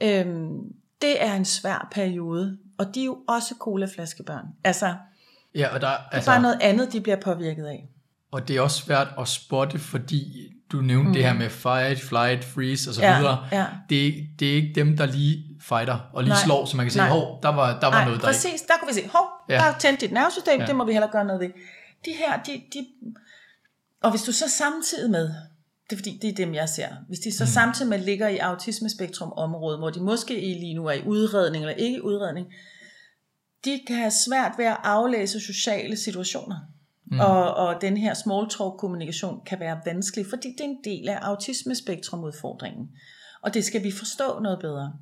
øhm, det er en svær periode. Og de er jo også colaflaskebørn. Altså, Ja, og, der, det er altså, bare noget andet, de bliver påvirket af. og det er også svært at spotte, fordi du nævnte mm. det her med fight, flight, freeze og så Ja, videre. ja. Det, det er ikke dem, der lige fighter og lige Nej. slår, så man kan sige, Nej. hov, der var, der var Nej, noget, der præcis. Der kunne vi se, hov, Ja. der er tændt dit nervesystem, Ja. det må vi heller gøre noget ved. De her, de, de, og hvis du så samtidig med, det er fordi, det er dem, jeg ser, hvis de så mm. samtidig med ligger i autismespektrum området, hvor de måske lige nu er i udredning eller ikke i udredning, de kan have svært ved at aflæse sociale situationer. Mm. Og, og den her small talk kommunikation kan være vanskelig, fordi det er en del af autismespektrum udfordringen. Og det skal vi forstå noget bedre.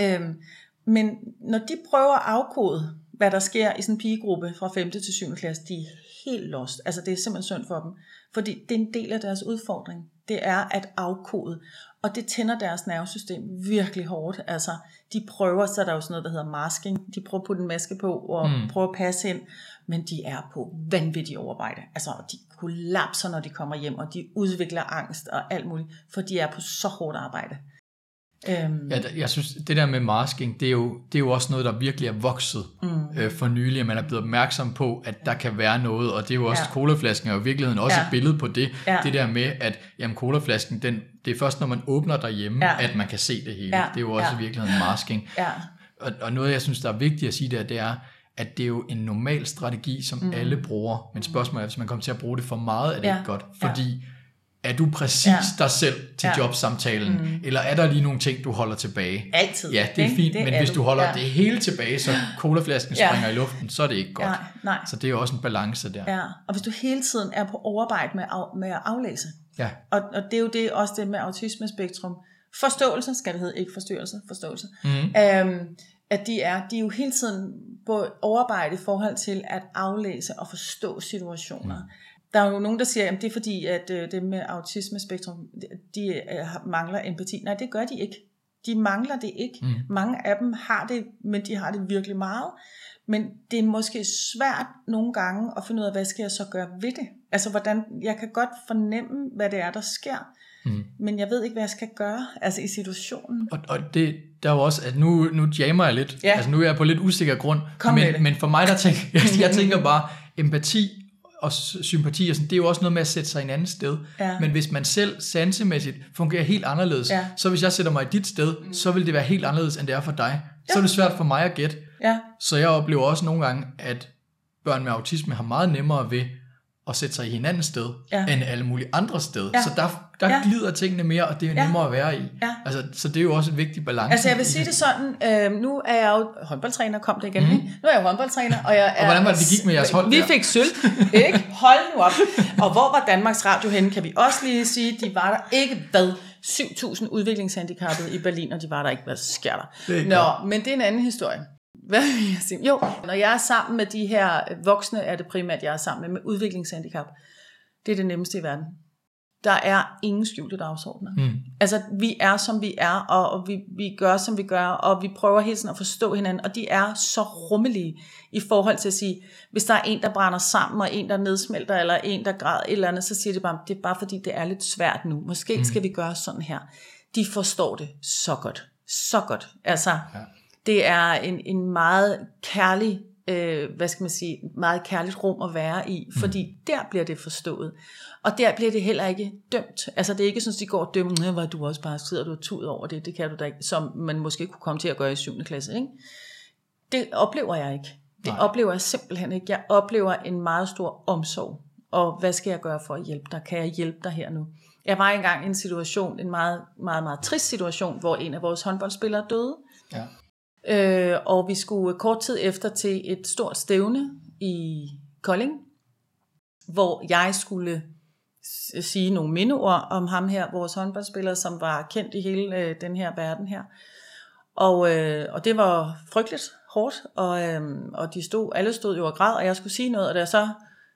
Øhm, men når de prøver at afkode, hvad der sker i sådan en pigegruppe fra 5. til 7. klasse, de er helt lost. Altså det er simpelthen synd for dem. Fordi det er en del af deres udfordring. Det er at afkode. Og det tænder deres nervesystem virkelig hårdt. Altså de prøver, så er der jo sådan noget, der hedder masking. De prøver at putte en maske på og mm. prøver at passe ind. Men de er på vanvittig overarbejde. Altså de kollapser, når de kommer hjem, og de udvikler angst og alt muligt. For de er på så hårdt arbejde. Øhm, Ja, jeg synes, det der med masking, det er jo, det er jo også noget, der virkelig er vokset mm. øh, for nylig, at man er blevet opmærksom på, at der kan være noget, og det er jo også, ja. Colaflasken er jo i virkeligheden også Ja. et billede på det, Ja. det der med, at jamen, colaflasken, den, det er først, når man åbner derhjemme, Ja. at man kan se det hele. Ja. Det er jo også Ja. i virkeligheden masking. ja. Og, og noget, jeg synes, der er vigtigt at sige der, det er, at det er jo en normal strategi, som mm. alle bruger, men spørgsmålet er, hvis man kommer til at bruge det for meget, er det Ja. ikke godt, Ja. Er du præcis Ja. dig selv til Ja. jobsamtalen, mm. eller er der lige nogle ting, du holder tilbage? Altid. Ja, det er fint, Det men er hvis du holder ja. det hele tilbage, så colaflasken Ja. springer i luften, så er det ikke godt. Nej, nej. Så det er jo også en balance der. Ja, og hvis du hele tiden er på overarbejde med, af, med at aflæse, Ja. og, og det er jo det, også det med autismespektrum, forståelse skal det hedde, ikke forstyrrelse, forståelse, Mm. øhm, at de er, de er jo hele tiden på overarbejde i forhold til at aflæse og forstå situationer. Mm. Der er jo nogen, der siger, at det er fordi, at øh, det med autismespektrum, de øh, mangler empati. Nej, det gør de ikke. De mangler det ikke. Mm. Mange af dem har det, men de har det virkelig meget. Men det er måske svært nogle gange at finde ud af, hvad skal jeg så gøre ved det? Altså, hvordan, jeg kan godt fornemme, hvad det er, der sker, mm. men jeg ved ikke, hvad jeg skal gøre, altså i situationen. Og, og det, der er jo også, at nu, nu jammer jeg lidt, Ja. altså nu er jeg på lidt usikker grund, Kom men, men for mig der tænker, jeg, jeg tænker bare, empati og sympati, og sådan, det er jo også noget med at sætte sig i en anden sted. Ja. Men hvis man selv sansemæssigt fungerer helt anderledes, Ja. så hvis jeg sætter mig i dit sted, mm. så vil det være helt anderledes, end det er for dig. Så er det svært for mig at gætte. Ja, Så jeg oplever også nogle gange, at børn med autisme har meget nemmere ved at sætte sig i hinandens sted, Ja. end alle mulige andre steder. Ja. Så der, der Ja. glider tingene mere, og det er Ja. nemmere at være i. Ja. Altså, så det er jo også en vigtig balance. altså jeg vil sige det sådan, øh, nu er jeg jo håndboldtræner, kom det igen, mm. Nu er jeg jo håndboldtræner, og jeg er... Og hvordan var det, det gik med jeres hold Vi der? fik sølv, ikke? Hold nu op. Og hvor var Danmarks Radio henne, kan vi også lige sige, de var der ikke, hvad? 7.000 udviklingshandicappede i Berlin, og de var der ikke. Hvad sker der? Er Nå, men det er en anden historie. Hvad vil jeg sige? Jo, når jeg er sammen med de her voksne, er det primært, jeg er sammen med, med udviklingshandicap. Det er det nemmeste i verden. Der er ingen skjulte dagsordner. Mm. Altså, vi er, som vi er, og, og vi, vi gør, som vi gør, og vi prøver hele tiden at forstå hinanden, og de er så rummelige i forhold til at sige, hvis der er en, der brænder sammen, og en, der nedsmelter, eller en, der græder et eller andet, så siger de bare, det er bare fordi, det er lidt svært nu. Måske mm. skal vi gøre sådan her. De forstår det så godt. Så godt. Altså, ja. Det er en, en meget kærlig øh, hvad skal man sige, meget kærligt rum at være i, fordi mm. der bliver det forstået. Og der bliver det heller ikke dømt. Altså det er ikke sådan, at de går og dømmer, "Nå, hvor du også bare sidder du og tud over det, det kan du da ikke, som man måske kunne komme til at gøre i 7. klasse. Ikke? Det oplever jeg ikke. Det. Nej. oplever jeg simpelthen ikke. Jeg oplever en meget stor omsorg. Og hvad skal jeg gøre for at hjælpe dig? Kan jeg hjælpe dig her nu? Jeg var engang i en situation, en meget, meget, meget trist situation, hvor en af vores håndboldspillere døde. Ja. Øh, og vi skulle kort tid efter til et stort stævne i Kolding, hvor jeg skulle sige nogle mindeord om ham her, vores håndboldspiller, som var kendt i hele øh, den her verden her. Og, øh, og det var frygteligt hårdt, og, øh, og de stod, alle stod jo og græd, og jeg skulle sige noget, og da jeg så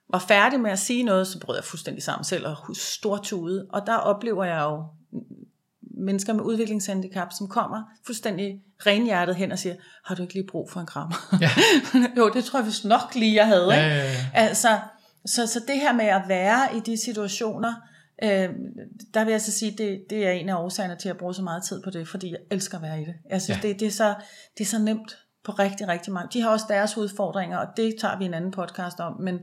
var færdig med at sige noget, så brød jeg fuldstændig sammen selv og stortude. Og der oplever jeg jo mennesker med udviklingshandicap, som kommer fuldstændig renhjertet hen og siger, har du ikke lige brug for en krammer? Ja. jo, det tror jeg vist nok lige, jeg havde. Ja, ikke? ja, ja. Altså, så, så det her med at være i de situationer, øh, der vil jeg så sige, det, det er en af årsagerne til at bruge så meget tid på det, fordi jeg elsker at være i det. Jeg synes, Ja. ja. det, det, er så, det er så nemt på rigtig, rigtig mange. De har også deres udfordringer, og det tager vi en anden podcast om, men,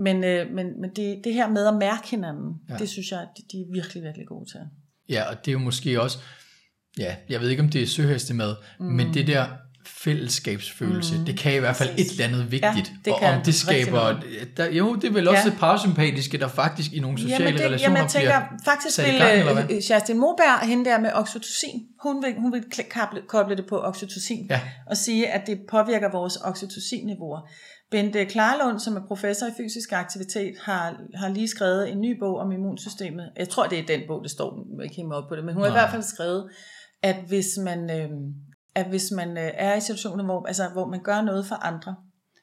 men, øh, men, men det, det her med at mærke hinanden, Ja. ja. det synes jeg, de, de er virkelig, virkelig gode til. Ja, og det er jo måske også, ja, jeg ved ikke om det er søhestemad, mm. men det der fællesskabsfølelse, mm. det kan i hvert fald et eller andet vigtigt. det og om det skaber, der, jo, det er vel også Ja. parasympatiske, der faktisk i nogle sociale jamen, det, relationer jamen, jeg tænker, faktisk sat i gang, eller hvad? øh, Kerstin Moberg, hende der med oxytocin, hun vil, hun vil koble det på oxytocin, Ja. og sige, at det påvirker vores oxytocin-niveauer. Bente Klarlund, som er professor i fysisk aktivitet, har, har lige skrevet en ny bog om immunsystemet. Jeg tror, det er den bog, det står, jeg kan ikke op på det, men hun har i Nej. hvert fald skrevet, at hvis man, øh, at hvis man øh, er i situationer, hvor, altså, hvor man gør noget for andre,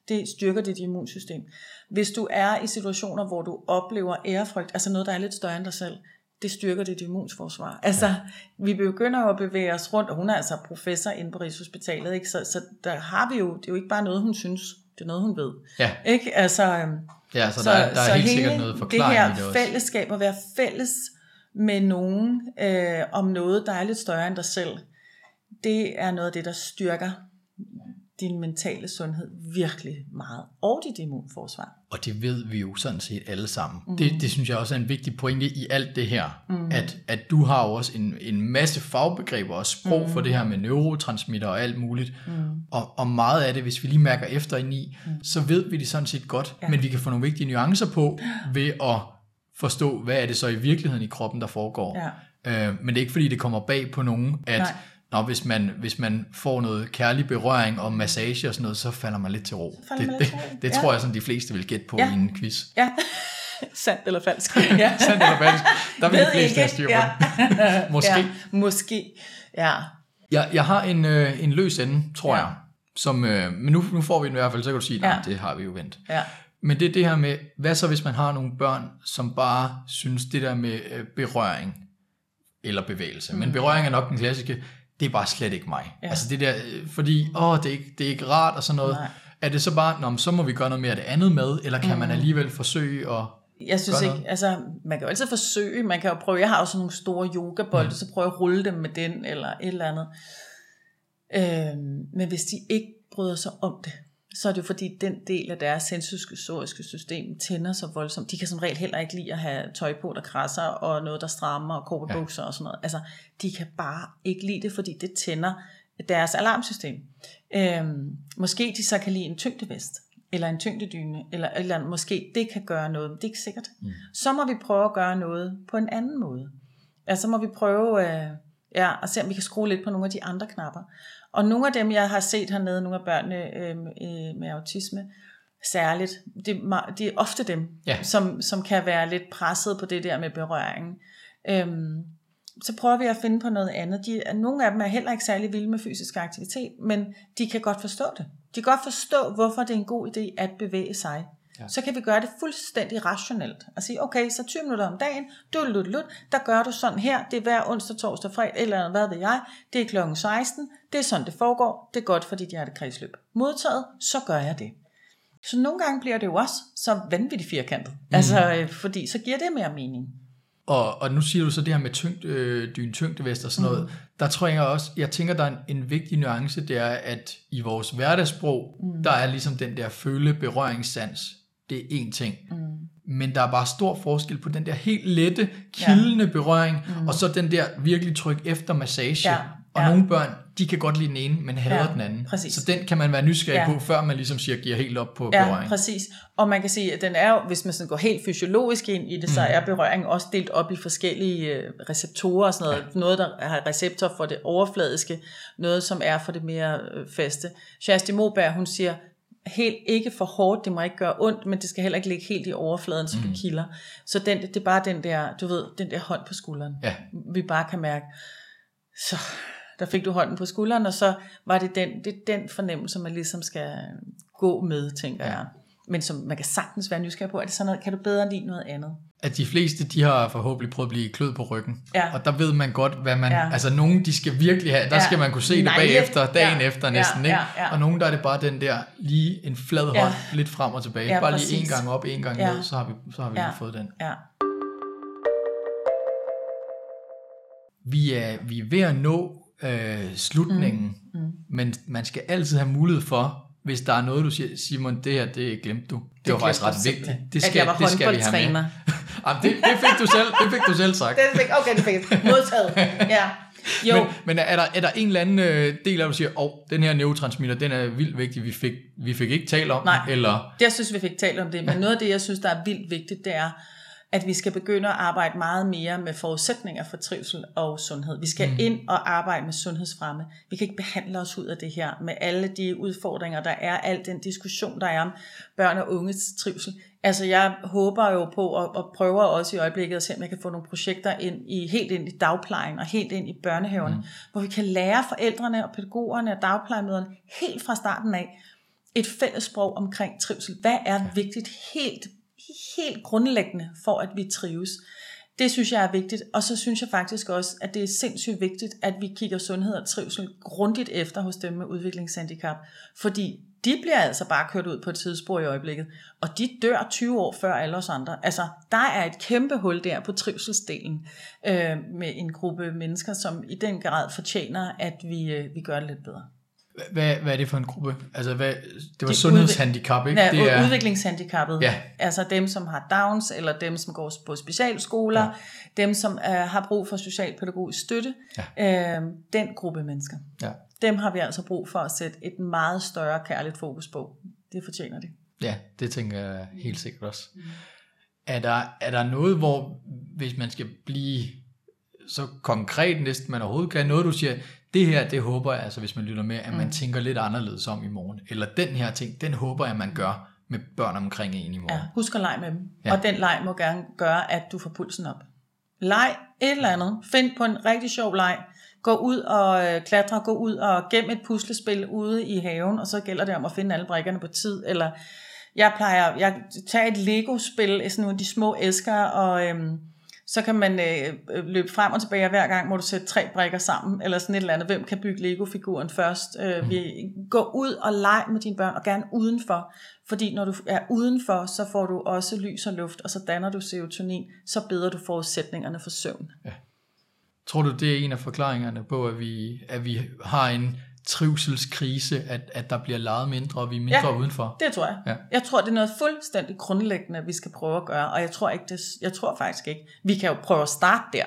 det styrker dit immunsystem. Hvis du er i situationer, hvor du oplever ærefrygt, altså noget, der er lidt større end dig selv, det styrker dit immunsforsvar. Altså, ja. vi begynder jo at bevæge os rundt, og hun er altså professor inde på Rigshospitalet, ikke? Så, så der har vi jo, det er jo ikke bare noget, hun synes, det er noget, hun ved. Ja, Ikke? Altså, øhm, ja så, der, er- der er helt sikkert noget det forklaring her i det også. fællesskab, at være fælles med nogen øh, om noget, der er lidt større end dig selv, det er noget af det, der styrker din mentale sundhed virkelig meget, og dit immunforsvar. Og det ved vi jo sådan set alle sammen. Mhm. Mm. Det, det synes jeg også er en vigtig pointe i alt det her. Mm. At, at du har jo også en, en masse fagbegreber og sprog mm. for det her med neurotransmitter og alt muligt. Mm. Og, og meget af det, hvis vi lige mærker efter ind i, mm. så ved vi det sådan set godt. Ja. Men vi kan få nogle vigtige nuancer på ved at forstå, hvad er det så i virkeligheden i kroppen, der foregår. Ja. Øh, men det er ikke fordi, det kommer bag på nogen, at Nej. Nå, hvis, man, hvis man får noget kærlig berøring og massage og sådan noget, så falder man lidt til ro. Det, man det, lidt til ro. det, det Ja. tror jeg, sådan de fleste vil gætte på Ja. i en quiz. Ja, sandt eller falsk. Ja. Sandt eller falsk? Der vil de fleste have styr på Ja. Måske. Ja, måske. Ja. Jeg, jeg har en, øh, en løs ende, tror Ja. jeg. Som, øh, men nu, nu får vi den i hvert fald, så kan du sige, nej, Ja. det har vi jo vendt. Ja. Men det er det her med, hvad så hvis man har nogle børn, som bare synes det der med øh, berøring, eller bevægelse, mm. men berøring er nok den klassiske, det er bare slet ikke mig. Ja. Altså det der, øh, fordi, åh, det er ikke, det er ikke rart og sådan noget. Nej. Er det så bare, Nå, så må vi gøre noget mere af det andet med, eller kan mm. man alligevel forsøge at Jeg synes ikke, altså, man kan jo altid forsøge, man kan jo prøve, jeg har jo sådan nogle store yogabolde, mm. så prøver jeg at rulle dem med den, eller et eller andet. Øhm, men hvis de ikke bryder sig om det, så er det jo fordi, den del af deres sensoriske system tænder så voldsomt. De kan som regel heller ikke lide at have tøj på, der krasser, og noget, der strammer, og kåbebukser ja. og sådan noget. Altså, de kan bare ikke lide det, fordi det tænder deres alarmsystem. Øhm, måske de så kan lide en tyngdevest, eller en tyngdedyne, eller, eller måske det kan gøre noget, men det er ikke sikkert. Mm. Så må vi prøve at gøre noget på en anden måde. Altså, så må vi prøve øh, ja, at se, om vi kan skrue lidt på nogle af de andre knapper. Og nogle af dem, jeg har set hernede, nogle af børnene øh, øh, med autisme, særligt, det, er det er ofte dem, Ja. som, som kan være lidt presset på det der med berøringen. Øhm, så prøver vi at finde på noget andet. De, nogle af dem er heller ikke særlig vilde med fysisk aktivitet, men de kan godt forstå det. De kan godt forstå, hvorfor det er en god idé at bevæge sig. Ja. Så kan vi gøre det fuldstændig rationelt. Og sige, okay, så 20 minutter om dagen, du lut, lut, der gør du sådan her, det er hver onsdag, torsdag, fredag, eller hvad ved jeg, det er klokken 16, det er sådan, det foregår, det er godt for dit hjertekredsløb. Modtaget, så gør jeg det. Så nogle gange bliver det jo også så vanvittigt firkantet, mm. altså, øh, fordi så giver det mere mening. Og, og nu siger du så det her med tyngd, øh, dyn tyngdevest og sådan noget. Mm. Der tror jeg også, jeg tænker, der er en, en vigtig nuance, det er, at i vores hverdagssprog, mm. der er ligesom den der føle berøringssans. Det er én ting. Mm. Men der er bare stor forskel på den der helt lette, kildende ja. berøring, mm. og så den der virkelig tryk efter massage. Ja. Og Ja. nogle børn, de kan godt lide den ene, men hader Ja, den anden. præcis. Så den kan man være nysgerrig Ja. på, før man ligesom siger, giver helt op på Ja, berøring. præcis. Og man kan sige, at den er jo, hvis man sådan går helt fysiologisk ind i det, så er berøringen også delt op i forskellige øh, receptorer og sådan noget. Ja. Noget, der har receptor for det overfladiske, noget, som er for det mere øh, faste. Shasti Moberg, hun siger, helt ikke for hårdt, det må ikke gøre ondt, men det skal heller ikke ligge helt i overfladen, så det kilder. Så den, det er bare den der, du ved, den der hånd på skulderen. Ja. Vi bare kan mærke, så der fik du hånden på skulderen, og så var det den, det er den fornemmelse, man ligesom skal gå med, tænker ja. jeg. Men som man kan sagtens være nysgerrig på, er det sådan noget, kan du bedre lide noget andet? at de fleste, de har forhåbentlig prøvet at blive kløet på ryggen. Ja. Og der ved man godt, hvad man... Ja. Altså, nogen, de skal virkelig have... Der Ja. skal man kunne se det Nej, bagefter, ja. dagen Ja. efter næsten, ikke? Ja, ja. Og nogen, der er det bare den der, lige en flad hånd, Ja. lidt frem og tilbage. Ja, bare lige en gang op, en gang Ja. ned, så har vi, så har vi Ja. fået den. Ja. Vi er, vi er ved at nå øh, slutningen, mm. Mm. men man skal altid have mulighed for, hvis der er noget, du siger, Simon, det her, det glemte du. Det, det var faktisk ret vigtigt. Det At skal, var det skal vi have med. Jamen, det, det, fik du selv, det fik du selv sagt. Den fik, okay, det fik jeg. Modtaget. Ja. Jo, Men, men er, der, er der en eller anden øh, del af, du siger, åh, oh, den her neurotransmitter, den er vildt vigtig, vi fik, vi fik ikke talt om, Nej. eller... jeg synes, vi fik talt om det, men noget af det, jeg synes, der er vildt vigtigt, det er, at vi skal begynde at arbejde meget mere med forudsætninger for trivsel og sundhed. Vi skal mm. ind og arbejde med sundhedsfremme. Vi kan ikke behandle os ud af det her med alle de udfordringer, der er, al den diskussion, der er om børn og unges trivsel. Altså jeg håber jo på, og, og prøver også i øjeblikket at se, om jeg kan få nogle projekter ind i, helt ind i dagplejen og helt ind i børnehaverne, mm. hvor vi kan lære forældrene og pædagogerne og dagplejemøderne helt fra starten af, et fælles sprog omkring trivsel. Hvad er vigtigt helt, helt grundlæggende for, at vi trives? Det synes jeg er vigtigt, og så synes jeg faktisk også, at det er sindssygt vigtigt, at vi kigger sundhed og trivsel grundigt efter hos dem med udviklingshandicap, fordi de bliver altså bare kørt ud på et tidsspor i øjeblikket, og de dør 20 år før alle os andre. Altså, der er et kæmpe hul der på trivselsdelen øh, med en gruppe mennesker, som i den grad fortjener, at vi, øh, vi gør det lidt bedre. Hvad, hvad er det for en gruppe? Altså, hvad, det var Det er sundhedshandicap, ikke? Ja, det er, udviklingshandicappet. Ja. Altså dem, som har Downs, eller dem, som går på specialskoler, ja. dem, som uh, har brug for socialpædagogisk støtte. Ja. Uh, den gruppe mennesker. ja. Dem har vi altså brug for at sætte et meget større kærligt fokus på. Det fortjener de. ja, det tænker jeg helt sikkert også. Er der, er der noget, hvor, hvis man skal blive så konkret næsten man overhovedet kan, noget du siger, det her, det håber jeg, altså hvis man lytter med, at man tænker lidt anderledes om i morgen. Eller den her ting, den håber jeg, man gør med børn omkring en i morgen. Ja, husk at lege med dem. Ja. Og den leg må gerne gøre, at du får pulsen op. Leg et eller andet. Find på en rigtig sjov leg. Gå ud og øh, klatre, gå ud og gem et puslespil ude i haven, og så gælder det om at finde alle brikkerne på tid. Eller jeg plejer, jeg tager et Lego-spil, sådan nogle af de små æsker, og øhm, så kan man øh, øh, løbe frem og tilbage, og hver gang må du sætte tre brikker sammen, eller sådan et eller andet. Hvem kan bygge Lego-figuren først? Øh, mm. vi, gå ud og leg med dine børn, og gerne udenfor. Fordi når du er udenfor, så får du også lys og luft, og så danner du serotonin, så bedre du forudsætningerne for søvn. Ja. Tror du, det er en af forklaringerne på, at vi, at vi har en trivselskrise, at, at der bliver lejet mindre, og vi er mindre ja, udenfor? det tror jeg. Ja. Jeg tror, det er noget fuldstændig grundlæggende, vi skal prøve at gøre, og jeg tror, ikke, det, jeg tror faktisk ikke. Vi kan jo prøve at starte der.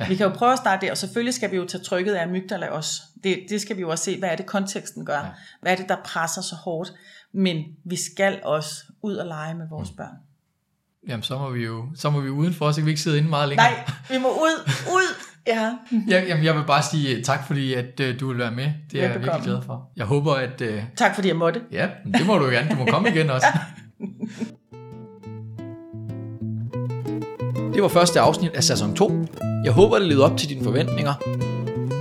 Ja. Vi kan jo prøve at starte der, og selvfølgelig skal vi jo tage trykket af amygdala også. Det, det skal vi jo også se, hvad er det konteksten gør? Ja. Hvad er det, der presser så hårdt? Men vi skal også ud og lege med vores mm. børn. Jamen, så må vi jo så må vi udenfor, så kan vi ikke sidde inde meget længere. Nej, vi må ud, ud Ja. jeg, jamen, jeg vil bare sige tak, fordi at, uh, du vil være med. Det er jeg virkelig glad for. Jeg håber, at... Uh, tak, fordi jeg måtte. Ja, det må du gerne. Du må komme igen også. det var første afsnit af sæson 2. Jeg håber, det levede op til dine forventninger.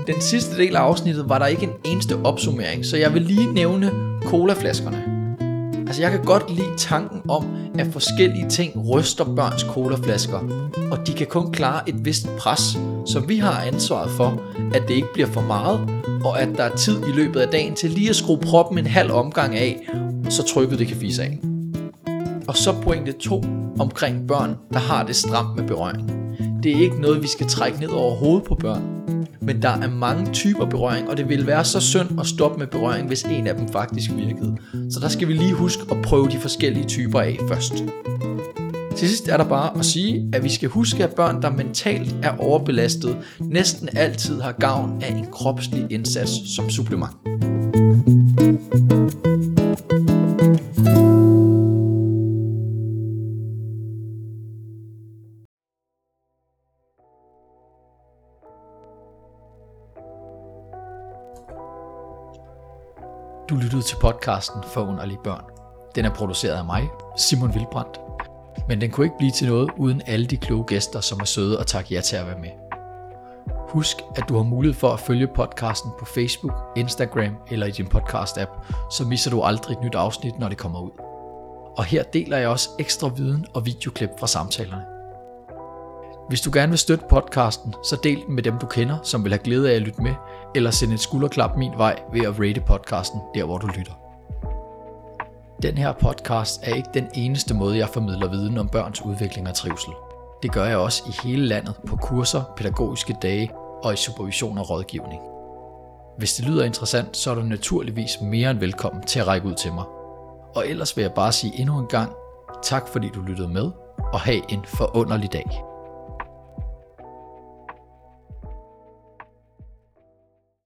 Den sidste del af afsnittet var der ikke en eneste opsummering, så jeg vil lige nævne colaflaskerne. Altså jeg kan godt lide tanken om, at forskellige ting ryster børns colaflasker, og de kan kun klare et vist pres, så vi har ansvaret for, at det ikke bliver for meget, og at der er tid i løbet af dagen til lige at skrue proppen en halv omgang af, så trykket det kan fise af. Og så pointe 2 omkring børn, der har det stramt med berøring. Det er ikke noget, vi skal trække ned over hovedet på børn men der er mange typer berøring, og det ville være så synd at stoppe med berøring, hvis en af dem faktisk virkede. Så der skal vi lige huske at prøve de forskellige typer af først. Til sidst er der bare at sige, at vi skal huske, at børn, der mentalt er overbelastet, næsten altid har gavn af en kropslig indsats som supplement. Lyttet til podcasten for underlige børn. Den er produceret af mig, Simon Vilbrandt. Men den kunne ikke blive til noget uden alle de kloge gæster, som er søde og tak ja til at være med. Husk, at du har mulighed for at følge podcasten på Facebook, Instagram eller i din podcast-app, så misser du aldrig et nyt afsnit, når det kommer ud. Og her deler jeg også ekstra viden og videoklip fra samtalerne. Hvis du gerne vil støtte podcasten, så del den med dem du kender, som vil have glæde af at lytte med, eller send et skulderklap min vej ved at rate podcasten der hvor du lytter. Den her podcast er ikke den eneste måde jeg formidler viden om børns udvikling og trivsel. Det gør jeg også i hele landet på kurser, pædagogiske dage og i supervision og rådgivning. Hvis det lyder interessant, så er du naturligvis mere end velkommen til at række ud til mig. Og ellers vil jeg bare sige endnu en gang, tak fordi du lyttede med, og have en forunderlig dag.